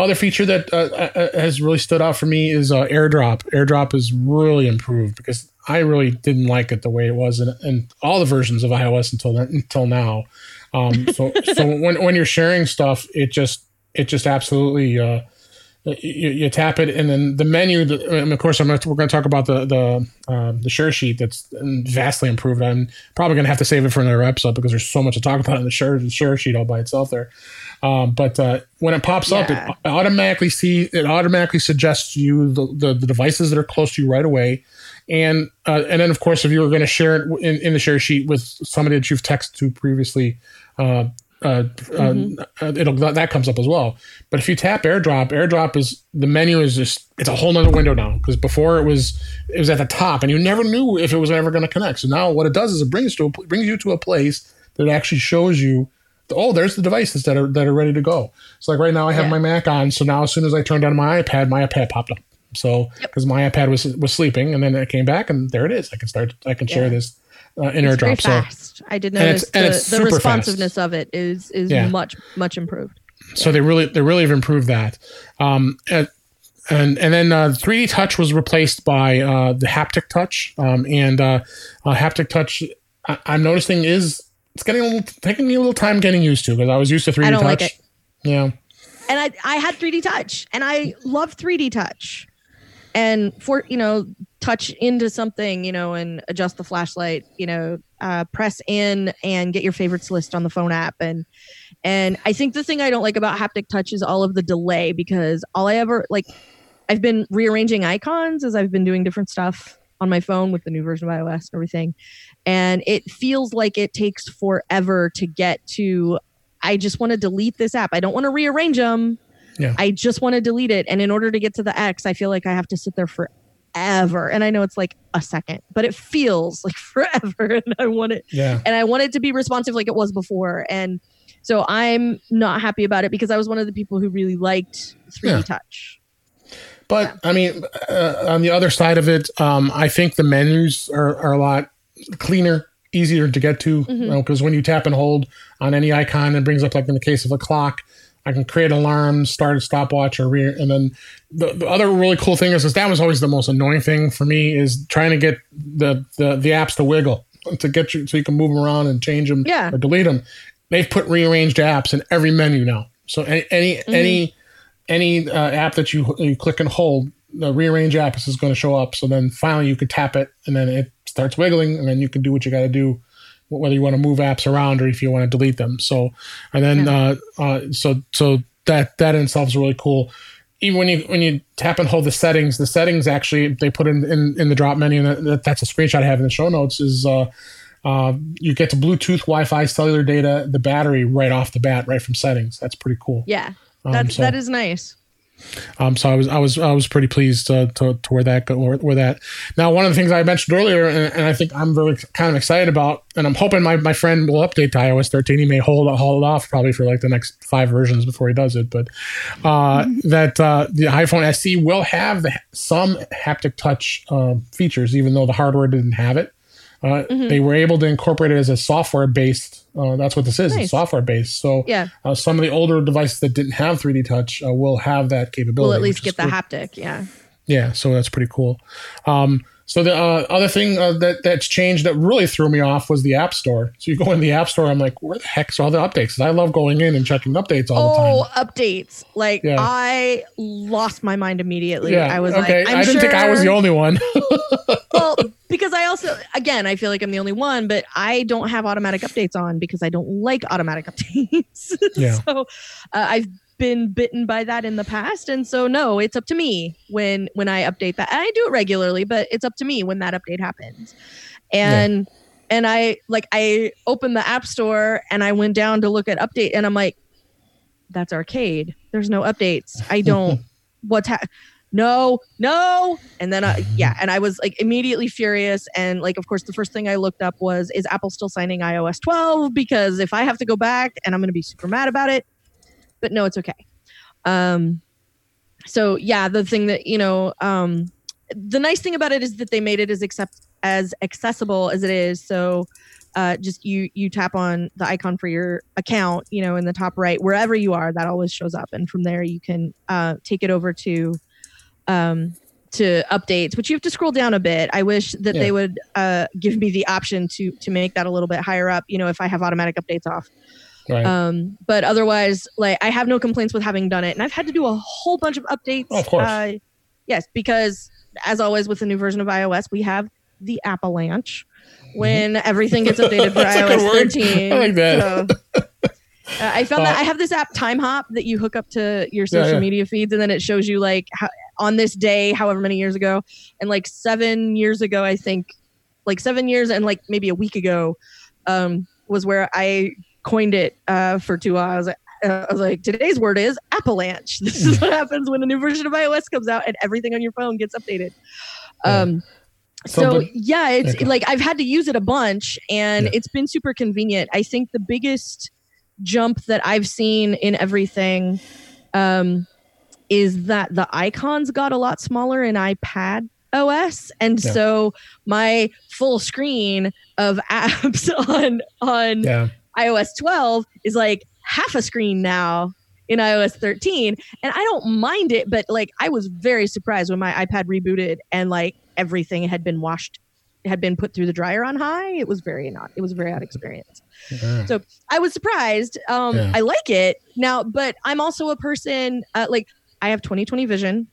A: other feature that uh, uh, has really stood out for me is uh, airdrop. Airdrop is really improved because i really didn't like it the way it was in, in all the versions of ios until until now. Um, so so when, when you're sharing stuff it just it just absolutely uh, you, you tap it and then the menu and of course I'm gonna, we're going to talk about the the uh, the share sheet that's vastly improved. I'm probably going to have to save it for another episode because there's so much to talk about in the share, the share sheet all by itself there. Um, but uh, when it pops up, it automatically see it automatically suggests you the, the, the devices that are close to you right away, and uh, and then of course if you were going to share it in, in the share sheet with somebody that you've texted to previously, uh, uh, uh, it'll that comes up as well. But if you tap AirDrop, AirDrop is the menu is just it's a whole nother window now because before it was it was at the top and you never knew if it was ever going to connect. So now what it does is it brings to a, brings you to a place that actually shows you oh, there's the devices that are that are ready to go. So like right now I have
B: Yeah.
A: my Mac on, so now as soon as I turned on my iPad, my iPad popped up. So because my iPad was was sleeping, and then it came back, and there it is. I can start. I can share this uh, in
B: It's very
A: AirDrop. So
B: fast. I did
A: And it's-
B: notice
A: and
B: the, the responsiveness of it is is
A: Yeah.
B: much much improved.
A: so they really they really have improved that. Um, and and and then uh, 3D Touch was replaced by uh, the haptic touch, um, and uh, uh, haptic touch. I, I'm noticing is it's getting a little taking me a little time getting used to because I was used to 3D Touch.
B: like it.
A: Yeah.
B: and I I had 3D touch and I love 3D touch. And for you know, touch into something, you know, and adjust the flashlight, you know, uh, press in and get your favorites list on the phone app. And and I think the thing I don't like about haptic touch is all of the delay because all I ever like I've been rearranging icons as I've been doing different stuff on my phone with the new version of iOS and everything. And it feels like it takes forever to get to I just want to delete this app. I don't want to rearrange them.
A: Yeah.
B: I just want to delete it. And in order to get to the X, I feel like I have to sit there forever. And I know it's like a second, but it feels like forever. And I want it
A: Yeah.
B: and I want it to be responsive like it was before. And so I'm not happy about it because I was one of the people who really liked 3D
A: Yeah.
B: touch.
A: But I mean, uh, on the other side of it, um, I think the menus are, are a lot cleaner, easier to get to. Because when you tap and hold on any icon, it brings up like in the case of a clock. I can create alarms, start a stopwatch, or re- and then the, the other really cool thing is, is that was always the most annoying thing for me is trying to get the the, the apps to wiggle to get you so you can move them around and change them
B: Yeah.
A: or delete them. They've put rearranged apps in every menu now. So any any
B: Mm-hmm.
A: any any uh, app that you you click and hold, the rearrange app is going to show up. So then finally you could tap it, and then it starts wiggling, and then you can do what you got to do, whether you want to move apps around or if you want to delete them. So and then uh, uh, so so that that in itself is really cool. Even when you when you tap and hold the settings, the settings actually they put in in, in the drop menu, and that, that's a screenshot I have in the show notes. Is uh, uh, you get to Bluetooth, Wi-Fi, cellular data, the battery right off the bat, right from settings. That's pretty cool.
B: Yeah.
A: Um,
B: That,
A: so-
B: that is nice.
A: Um, so I was I was I was pretty pleased uh, to to where that go, where, that. Now one of the things I mentioned earlier, and, and I think I'm very kind of excited about, and I'm hoping my, my friend will update to iOS 13. He may hold hold off probably for like the next five versions before he does it, but uh, that uh, the iPhone SE will have the, some haptic touch uh, features, even though the hardware didn't have it. Uh, they were able to incorporate it as a software based. Uh, that's what this is.
B: Nice.
A: It's software based. So
B: Yeah.
A: uh, some of the older devices that didn't have 3D touch uh, will have that capability.
B: We'll at least get the
A: cool.
B: haptic. Yeah.
A: Yeah, so that's pretty cool. Um, so the uh, other thing uh, that that's changed that really threw me off was the App Store. So you go in the App Store, I'm like, where the heck's all the updates? I love going in and checking updates all the time.
B: Oh, updates! Like
A: Yeah.
B: I lost my mind immediately.
A: Yeah,
B: I was
A: okay.
B: like, I'm
A: I didn't think I was the only one.
B: well, because I also, again, I feel like I'm the only one, but I don't have automatic updates on because I don't like automatic updates.
A: Yeah.
B: so uh, I've been bitten by that in the past, and so no, it's up to me when when I update that. And I do it regularly, but it's up to me when that update happens. And and I like I opened the app store and I went down to look at update, and I'm like, that's arcade. There's no updates. I don't. what's ha- no, no. And then, I, yeah, and I was like immediately furious. And like, of course, the first thing I looked up was, is Apple still signing iOS 12? Because if I have to go back and I'm going to be super mad about it, but no, it's okay. Um, so yeah, the thing that, you know, um, the nice thing about it is that they made it as accept as accessible as it is. So, uh, just you you tap on the icon for your account, you know, in the top right, wherever you are, that always shows up, and from there you can uh, take it over to um, to updates. But you have to scroll down a bit. I wish that
A: Yeah.
B: they would uh, give me the option to to make that a little bit higher up. You know, if I have automatic updates off.
A: Right.
B: Um, but otherwise, like I have no complaints with having done it, and I've had to do a whole bunch of updates.
A: Oh, of course.
B: Uh, yes, because as always with the new version of iOS, we have the avalanche when everything gets updated for
A: Mm-hmm. That's a good
B: iOS
A: word.
B: 13.
A: I like that.
B: So, uh, I found that
A: Uh,
B: I have this app Timehop that you hook up to your
A: Yeah,
B: social
A: yeah.
B: media feeds, and then it shows you like how, on this day, however many years ago, and like seven years ago, I think, like seven years and like maybe a week ago, um, was where I coined it uh, for two hours. Uh, I was like, today's word is avalanche. This is what happens when a new version of iOS comes out and everything on your phone gets updated. Um,
A: So,
B: so,
A: but-
B: yeah, it's
A: Okay.
B: like I've had to use it a bunch and
A: Yeah.
B: it's been super convenient. I think the biggest jump that I've seen in everything um, is that the icons got a lot smaller in iPad OS, and
A: Yeah.
B: so my full screen of apps on on
A: yeah.
B: iOS 12 is like half a screen now in iOS 13 and I don't mind it but like I was very surprised when my iPad rebooted and like everything had been washed had been put through the dryer on high. It was very not it was a very odd experience.
A: Yeah.
B: so I was surprised. Um
A: Yeah.
B: I like it. Now but I'm also a person uh, like I have 2020 vision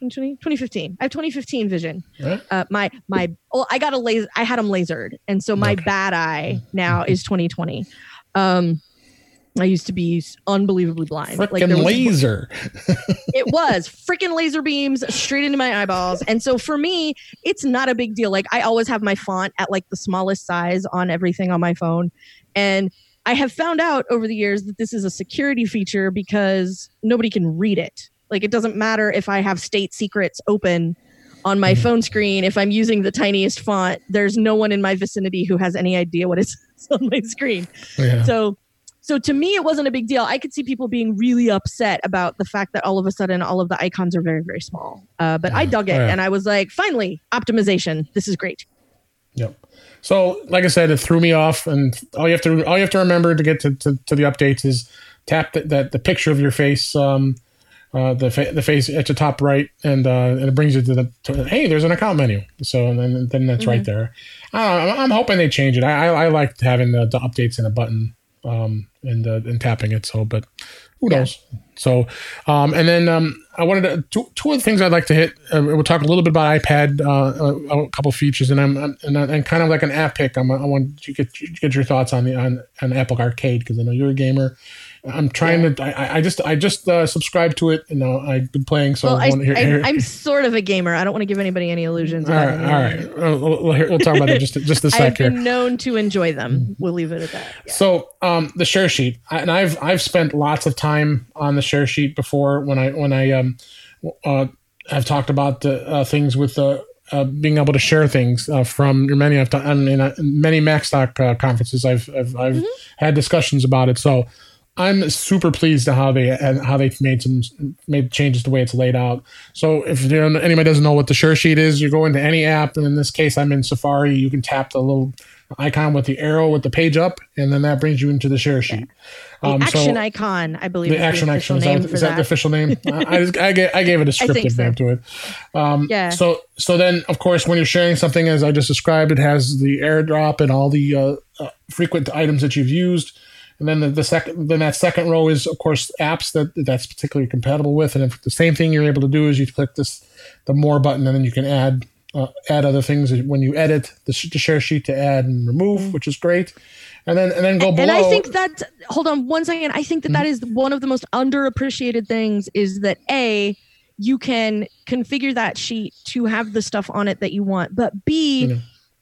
B: 2020 2015 I have 2015 vision
A: Right?
B: uh, my my well, I got a laser. I had them lasered, and so my
A: Okay.
B: bad eye now is 2020. Um, I used to be unbelievably blind.
A: Frickin'
B: there was-
A: laser.
B: it was freaking laser beams straight into my eyeballs, and so for me, it's not a big deal. Like I always have my font at like the smallest size on everything on my phone, and I have found out over the years that this is a security feature because nobody can read it. Like it doesn't matter if I have state secrets open on my
A: Mhm.
B: phone screen if I'm using the tiniest font. There's no one in my vicinity who has any idea what is on my screen.
A: Yeah.
B: So so to me it wasn't a big deal. I could see people being really upset about the fact that all of a sudden all of the icons are very very small. Uh, but I dug it
A: Oh, yeah.
B: and I was like, finally, optimization. This is great.
A: Yep. So, like I said, it threw me off, and all you have to all you have to remember to get to, to, to the updates is tap the, that the picture of your face, um, uh, the fa- the face at the top right, and uh, and it brings you to the to, hey, there's an account menu. So and then then that's right there. I I'm, I'm hoping they change it. I I, I liked having the, the updates in a button um, and uh, and tapping it. So, but who
B: Yeah.
A: knows? So, um, and then um, I wanted to two, two other things I'd like to hit. Uh, we'll talk a little bit about iPad, uh, a, a couple features, and I'm I'm- and, and kind of like an app pick. I'm, I want you to get you get your thoughts on the on, on Apple Arcade because I know you're a gamer. I'm trying to. I, I just I just uh, subscribed to it, You know, I've been playing. So
B: well, I,
A: I want to hear. hear-
B: I, I'm sort of a gamer. I don't want to give anybody any illusions.
A: all
B: about
A: right, all right. We'll, we'll, we'll talk about that just just a
B: I've
A: sec here.
B: been known to enjoy them. We'll leave it at that. Yeah.
A: So um, the share sheet, I- and I've I've spent lots of time on the share sheet before when I when I um, uh, have talked about the uh, things with uh, uh, being able to share things uh, from your many. I've done I mean, uh, many Macstock uh, conferences. I've I've, I've had discussions about it. So I'm super pleased to how they how they've made some made changes the way it's laid out. So if anybody doesn't know what the Share Sheet is, you go into any app, and in this case, I'm in Safari. You can tap the little icon with the arrow with the page up, and then that brings you into the Share Sheet.
B: The um, action so icon, I believe,
A: the action
B: the
A: icon is, that, is that, that, the official name? I, just, I, gave, I gave it a scripted so. name to it. Um, yeah. So so then, of course, when you're sharing something, as I just described, it has the airdrop and all the uh, uh, frequent items that you've used and then the, the, second, then that second row is of course apps that that's particularly compatible with. And if the same thing you're able to do is you click this, the more button, and then you can add uh, add other things when you edit the, the, share sheet to add and remove, mm-hmm. which is great. And then and then go
B: and,
A: below.
B: And I think that hold on one second. I think that, mm-hmm. that is one of the most underappreciated things is that a you can configure that sheet to have the stuff on it that you want, but b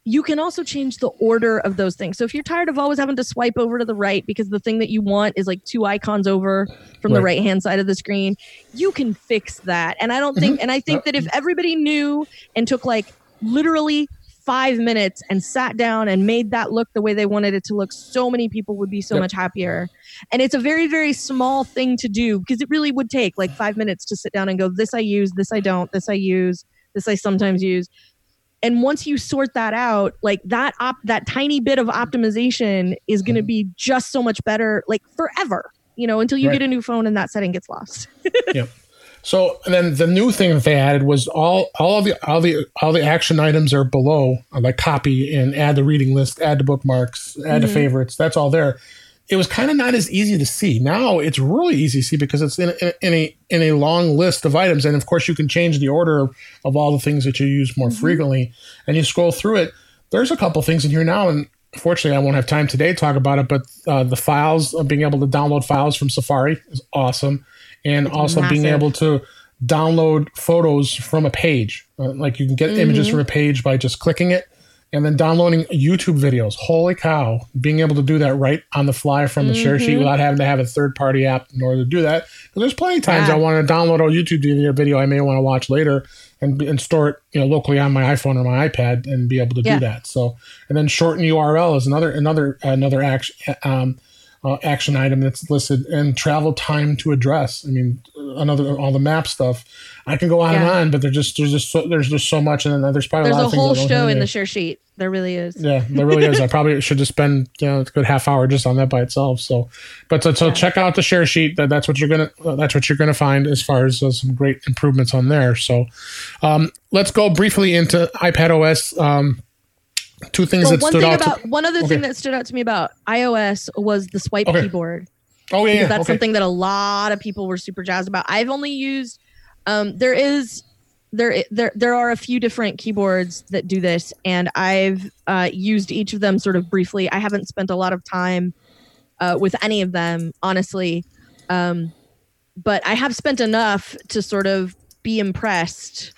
B: you can also change the order of those things. So if you're tired of always having to swipe over to the right because the thing that you want is like two icons over from right. the right hand side of the screen, you can fix that. And I don't think, mm-hmm. and I think that if everybody knew and took like literally five minutes and sat down and made that look the way they wanted it to look, so many people would be so yep. much happier. And it's a very, very small thing to do because it really would take like five minutes to sit down and go, this I use, this I don't, this I use, this I sometimes use and once you sort that out like that op that tiny bit of optimization is going to be just so much better like forever you know until you right. get a new phone and that setting gets lost
A: yep so then the new thing that they added was all all of the all the all the action items are below like copy and add the reading list add the bookmarks add mm-hmm. the favorites that's all there it was kind of not as easy to see. Now it's really easy to see because it's in, in, in, a in a long list of items, and of course you can change the order of, of all the things that you use more mm-hmm. frequently. And you scroll through it. There's a couple things in here now, and fortunately I won't have time today to talk about it. But uh, the files, uh, being able to download files from Safari is awesome, and it's also massive. being able to download photos from a page. Uh, like you can get mm-hmm. images from a page by just clicking it and then downloading YouTube videos. Holy cow! Being able to do that right on the fly from the mm-hmm. share sheet mm-hmm. without having to have a third party app in order to do that. Because there's plenty of times yeah. I want to download a YouTube video I may want to watch later and and store it you know locally on my iPhone or my iPad and be able to yeah. do that. So and then shorten URL is another another another action. Um, uh, action item that's listed and travel time to address. I mean, another all the map stuff. I can go on yeah. and on, but there's just there's just so, there's just so much, and then there's probably
B: there's
A: a,
B: a whole show in the share sheet. There really is.
A: Yeah, there really is. I probably should just spend you know a good half hour just on that by itself. So, but so, so yeah. check out the share sheet. That that's what you're gonna uh, that's what you're gonna find as far as uh, some great improvements on there. So, um, let's go briefly into iPad OS. Um, two things well, that stood out.
B: About,
A: to,
B: one other okay. thing that stood out to me about iOS was the swipe okay. keyboard.
A: Oh yeah,
B: that's
A: okay.
B: something that a lot of people were super jazzed about. I've only used. Um, there is there there there are a few different keyboards that do this, and I've uh, used each of them sort of briefly. I haven't spent a lot of time uh, with any of them, honestly, um, but I have spent enough to sort of be impressed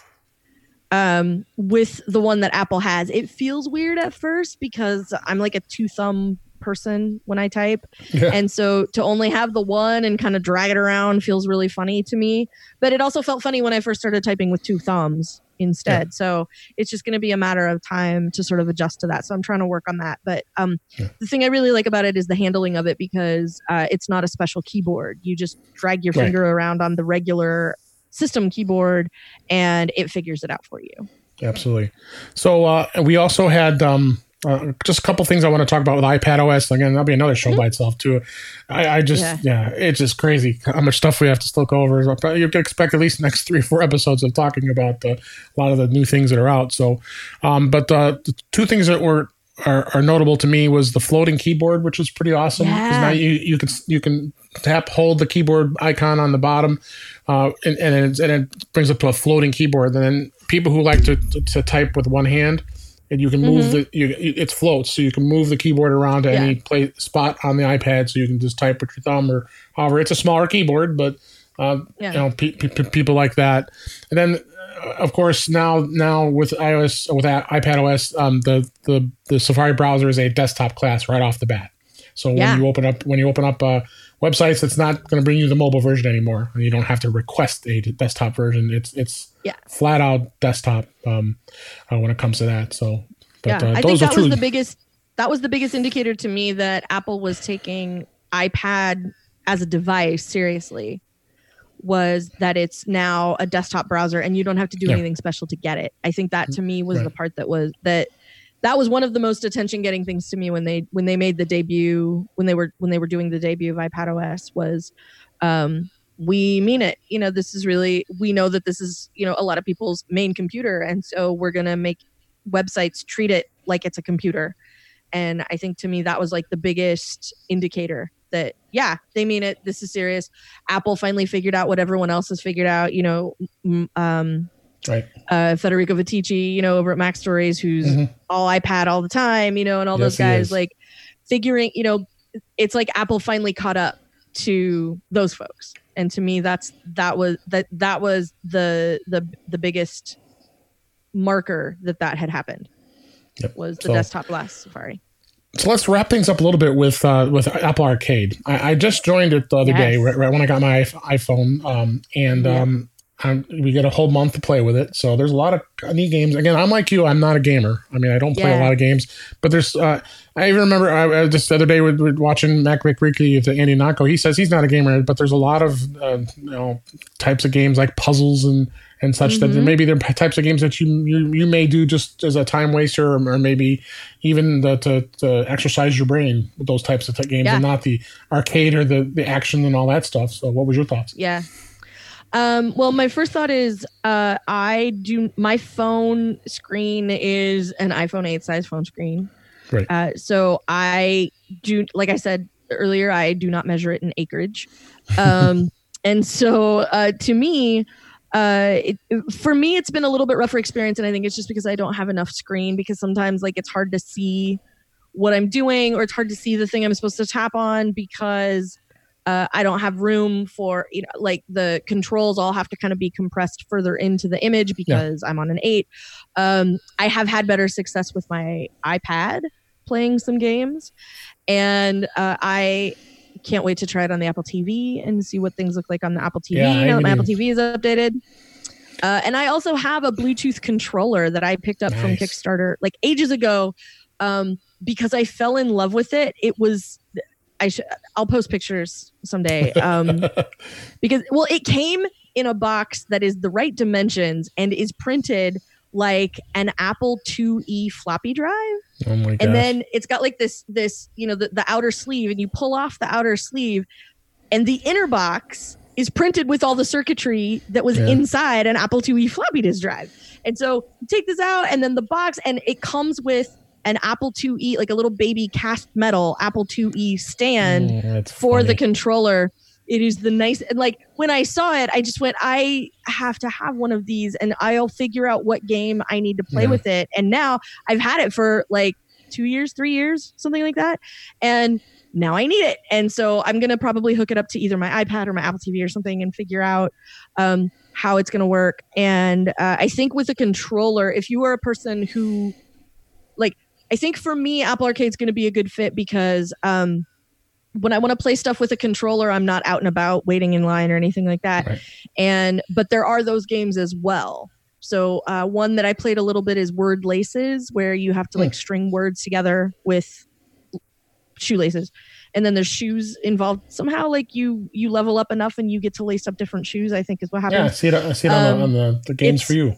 B: um, with the one that Apple has. It feels weird at first because I'm like a two thumb person when I type. Yeah. And so to only have the one and kind of drag it around feels really funny to me. But it also felt funny when I first started typing with two thumbs instead. Yeah. So it's just going to be a matter of time to sort of adjust to that. So I'm trying to work on that. But um, yeah. the thing I really like about it is the handling of it because uh, it's not a special keyboard. You just drag your right. finger around on the regular system keyboard and it figures it out for you.
A: Absolutely. So uh, we also had um, uh, just a couple things I want to talk about with iPad OS. Again, that'll be another show mm-hmm. by itself too. I, I just yeah. yeah. it's just crazy how much stuff we have to still go over. You can expect at least the next three or four episodes of talking about the, a lot of the new things that are out. So, um, but uh, the two things that were are, are, notable to me was the floating keyboard, which was pretty awesome. Because yeah. now you you can you can tap hold the keyboard icon on the bottom, uh, and and it, and it brings up to a floating keyboard. And then people who like to, to, to type with one hand, and you can move mm-hmm. the you, it floats, so you can move the keyboard around to yeah. any play spot on the iPad, so you can just type with your thumb or however. It's a smaller keyboard, but uh, yeah. you know pe- pe- people like that. And then of course now now with iOS with iPad OS, um, the the the Safari browser is a desktop class right off the bat. So yeah. when you open up when you open up uh, websites, it's not going to bring you the mobile version anymore. You don't have to request a desktop version. It's it's
B: yeah.
A: flat out desktop um, uh, when it comes to that. So,
B: but, yeah, uh, I think that was the biggest that was the biggest indicator to me that Apple was taking iPad as a device seriously was that it's now a desktop browser and you don't have to do
A: Yeah.
B: anything special to get it. I think that to me was
A: Right.
B: the part that was that that was one of the most attention getting things to me when they when they made the debut when they were when they were doing the debut of iPad OS was um we mean it. You know, this is really we know that this is, you know, a lot of people's main computer and so we're going to make websites treat it like it's a computer. And I think to me that was like the biggest indicator that yeah, they mean it. This is serious. Apple finally figured out what everyone else has figured out, you know, um
A: Right.
B: uh, Federico Viticci, you know, over at MacStories, who's
A: Mhm.
B: all iPad all the time, you know, and all
A: Yes,
B: those guys, like figuring, you know, it's like Apple finally caught up to those folks, and to me, that's that was that that was the the the biggest marker that that had happened.
A: Yep.
B: Was the
A: So-
B: desktop class Safari?
A: So let's wrap things up a little bit with uh, with Apple Arcade. I, I just joined it the other day, right, right when I got my iPhone, um, and
B: Yeah.
A: um, I'm, we get a whole month to play with it. So there's a lot of neat games. Again, I'm like you. I'm not a gamer. I mean, I don't play a lot of games. But there's. Uh, I even remember I, I just the other day with, with watching MacBreak Weekly with Andy Ihnatko. He says he's not a gamer, but there's a lot of uh, you know types of games like puzzles and and such that
B: Mhm.
A: maybe there are types of games that you you, you may do just as a time waster or, or maybe even the, to, to exercise your brain with those types of t- games
B: Yeah.
A: and not the arcade or the, the action and all that stuff. So what was your thoughts?
B: Yeah. Um, well, my first thought is uh, I do my phone screen is an iPhone 8 size phone screen.
A: Right.
B: Uh, so I do, like I said earlier, I do not measure it in acreage. Um, and so uh, to me, uh, it, for me, it's been a little bit rougher experience, and I think it's just because I don't have enough screen. Because sometimes, like, it's hard to see what I'm doing, or it's hard to see the thing I'm supposed to tap on because uh, I don't have room for you know like the controls all have to kind of be compressed further into the image because I'm on an eight. Um, I have had better success with my iPad playing some games, and uh, I can't wait to try it on the Apple TV and see what things look like on the Apple TV
A: Yeah,
B: now that my Apple TV is updated. Uh, and I also have a Bluetooth controller that I picked up from Kickstarter like ages ago um, because I fell in love with it. It was I should I'll post pictures someday um, because well it came in a box that is the right dimensions and is printed like an Apple IIe floppy drive
A: Oh my gosh.
B: and then it's got like this this you know the, the outer sleeve and you pull off the outer sleeve and the inner box is printed with all the circuitry that was
A: Yeah.
B: inside an apple iie floppy disk drive and so you take this out and then the box and it comes with an apple iie like a little baby cast metal apple iie stand
A: Mm,
B: for the controller. It is the nice and like when I saw it, I just went, I have to have one of these and I'll figure out what game I need to play
A: Yeah.
B: with it. And now I've had it for like two years, three years, something like that. And now I need it. And so I'm gonna probably hook it up to either my iPad or my Apple TV or something and figure out um, how it's gonna work. And uh, I think with a controller, if you are a person who like I think for me, Apple Arcade's going to be a good fit because um, when I want to play stuff with a controller, I'm not out and about waiting in line or anything like that.
A: Right.
B: And but there are those games as well. So uh, one that I played a little bit is Word Laces, where you have to like string words together with shoelaces, and then there's shoes involved. Somehow, like you you level up enough and you get to lace up different shoes. I think is what
A: yeah, I
B: happens.
A: see it, I see it on,
B: Um,
A: the, on the, the games for you.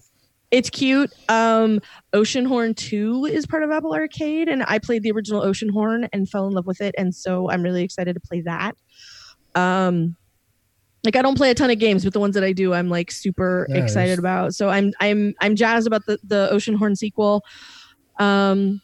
B: It's cute. Um, Oceanhorn 2 is part of Apple Arcade, and I played the original Oceanhorn and fell in love with it, and so I'm really excited to play that. Um, like I don't play a ton of games, but the ones that I do, I'm like super
A: Nice.
B: excited about. So I'm I'm I'm jazzed about the the Oceanhorn sequel. Um,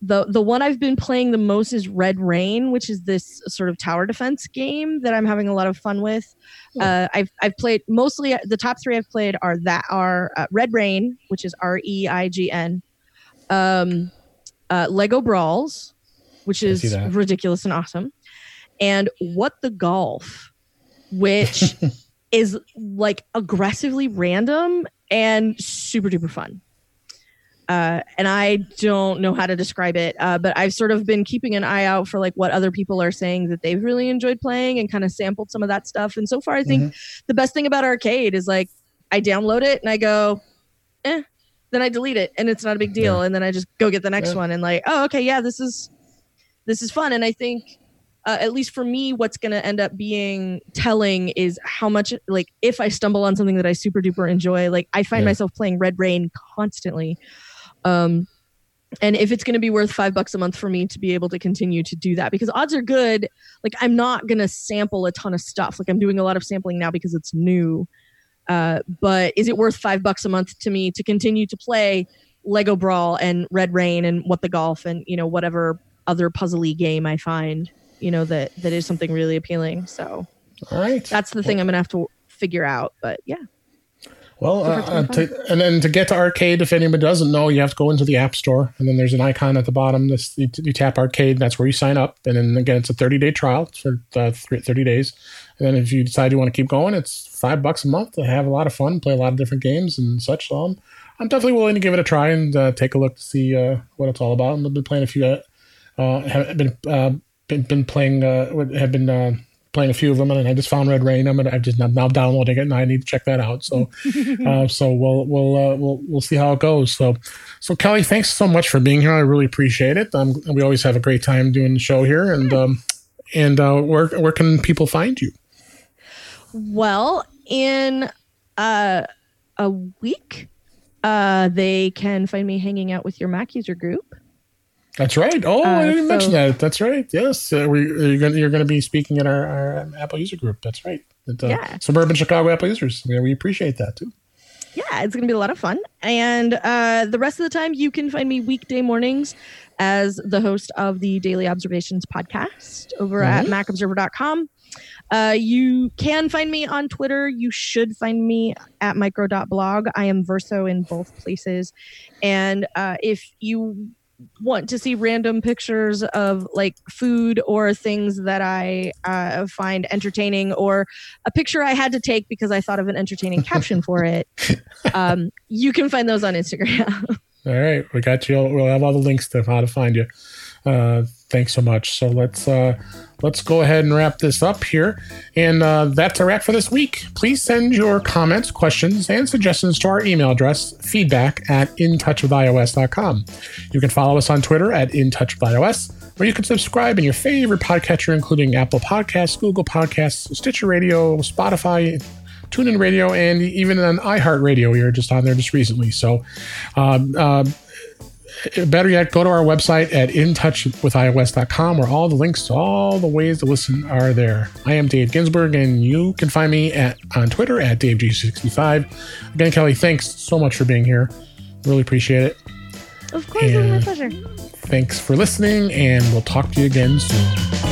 B: the the one I've been playing the most is Red Reign, which is this sort of tower defense game that I'm having a lot of fun with.
A: Hmm.
B: Uh, I've I've played mostly the top three I've played are that are uh, Red Reign, which is R E I G N, um, uh, Lego Brawls, which is ridiculous and awesome, and What the Golf, which is like aggressively random and super duper fun. Uh, and I don't know how to describe it, uh, but I've sort of been keeping an eye out for like what other people are saying that they've really enjoyed playing and kind of sampled some of that stuff. And so far, I think the best thing about arcade is like I download it and I go, eh, then I delete it and it's not a big deal, and then I just go get the next
A: Yeah.
B: one and like, oh, okay, yeah, this is this is fun, and I think uh, at least for me, what's going to end up being telling is how much, like, if I stumble on something that I super duper enjoy, like, I find
A: Yeah.
B: myself playing Red Reign constantly. Um, and if it's going to be worth five bucks a month for me to be able to continue to do that, because odds are good, like, I'm not going to sample a ton of stuff. Like, I'm doing a lot of sampling now because it's new. Uh, but is it worth five bucks a month to me to continue to play Lego Brawl and Red Reign and What the Golf and you know whatever other puzzly game I find you know that that is something really appealing. So
A: All right.
B: that's the thing I'm gonna have to figure out. But yeah,
A: Well, uh, uh,
B: 25.
A: to, and then to get to arcade, if anybody doesn't know, you have to go into the App Store, and then there's an icon at the bottom. This you, you tap arcade, that's where you sign up, and then again, it's a 30 day trial for uh, three- 30 days. And then if you decide you want to keep going, it's five bucks a month to have a lot of fun, play a lot of different games and such. So I'm, I'm definitely willing to give it a try and uh, take a look to see uh, what it's all about. And I've been playing a few, uh, have been uh, been, been playing, uh, have been. Playing a few of them, and I just found Red Reign. I'm gonna, I'm just I'm now downloading it, and I need to check that out. So, uh, so we'll we'll uh, we'll we'll see how it goes. So, so Kelly, thanks so much for being here. I really appreciate it. Um, we always have a great time doing the show here, and um, and uh, where where can people find you?
B: well, in uh, a week, uh, they can find me hanging out with your Mac user group.
A: That's right. Oh, I
B: Uh,
A: didn't
B: so-
A: mention that. That's right. Yes, uh, we, you're going you're going to be speaking at our, our um, Apple user group. That's right. At, uh,
B: Yeah.
A: Suburban Chicago Apple users. Yeah, we appreciate that too.
B: yeah, it's going to be a lot of fun. And uh, the rest of the time, you can find me weekday mornings as the host of the Daily Observations podcast over at
A: Mhm.
B: macobserver.com. Uh, you can find me on Twitter. You should find me at micro.blog. I am verso in both places. And uh, if you want to see random pictures of like food or things that I uh, find entertaining, or a picture I had to take because I thought of an entertaining caption for it, um, you can find those on Instagram.
A: All right, we got you. We'll have all the links to how to find you. Uh, thanks so much. So let's uh, let's go ahead and wrap this up here, and uh, that's a wrap for this week. Please send your comments, questions, and suggestions to our email address feedback at intouchwithios.com. You can follow us on Twitter at intouchwithios, or you can subscribe in your favorite podcatcher, including Apple Podcasts, Google Podcasts, Stitcher Radio, Spotify. TuneIn Radio and even on iHeartRadio. We were just on there just recently. So, um, uh, better yet, go to our website at intouchwithios.com where all the links to all the ways to listen are there. I am Dave Ginsburg, and you can find me at on Twitter at DaveG65. Again, Kelly, thanks so much for being here. Really appreciate it.
B: of course, it was my pleasure.
A: Thanks for listening, and we'll talk to you again soon.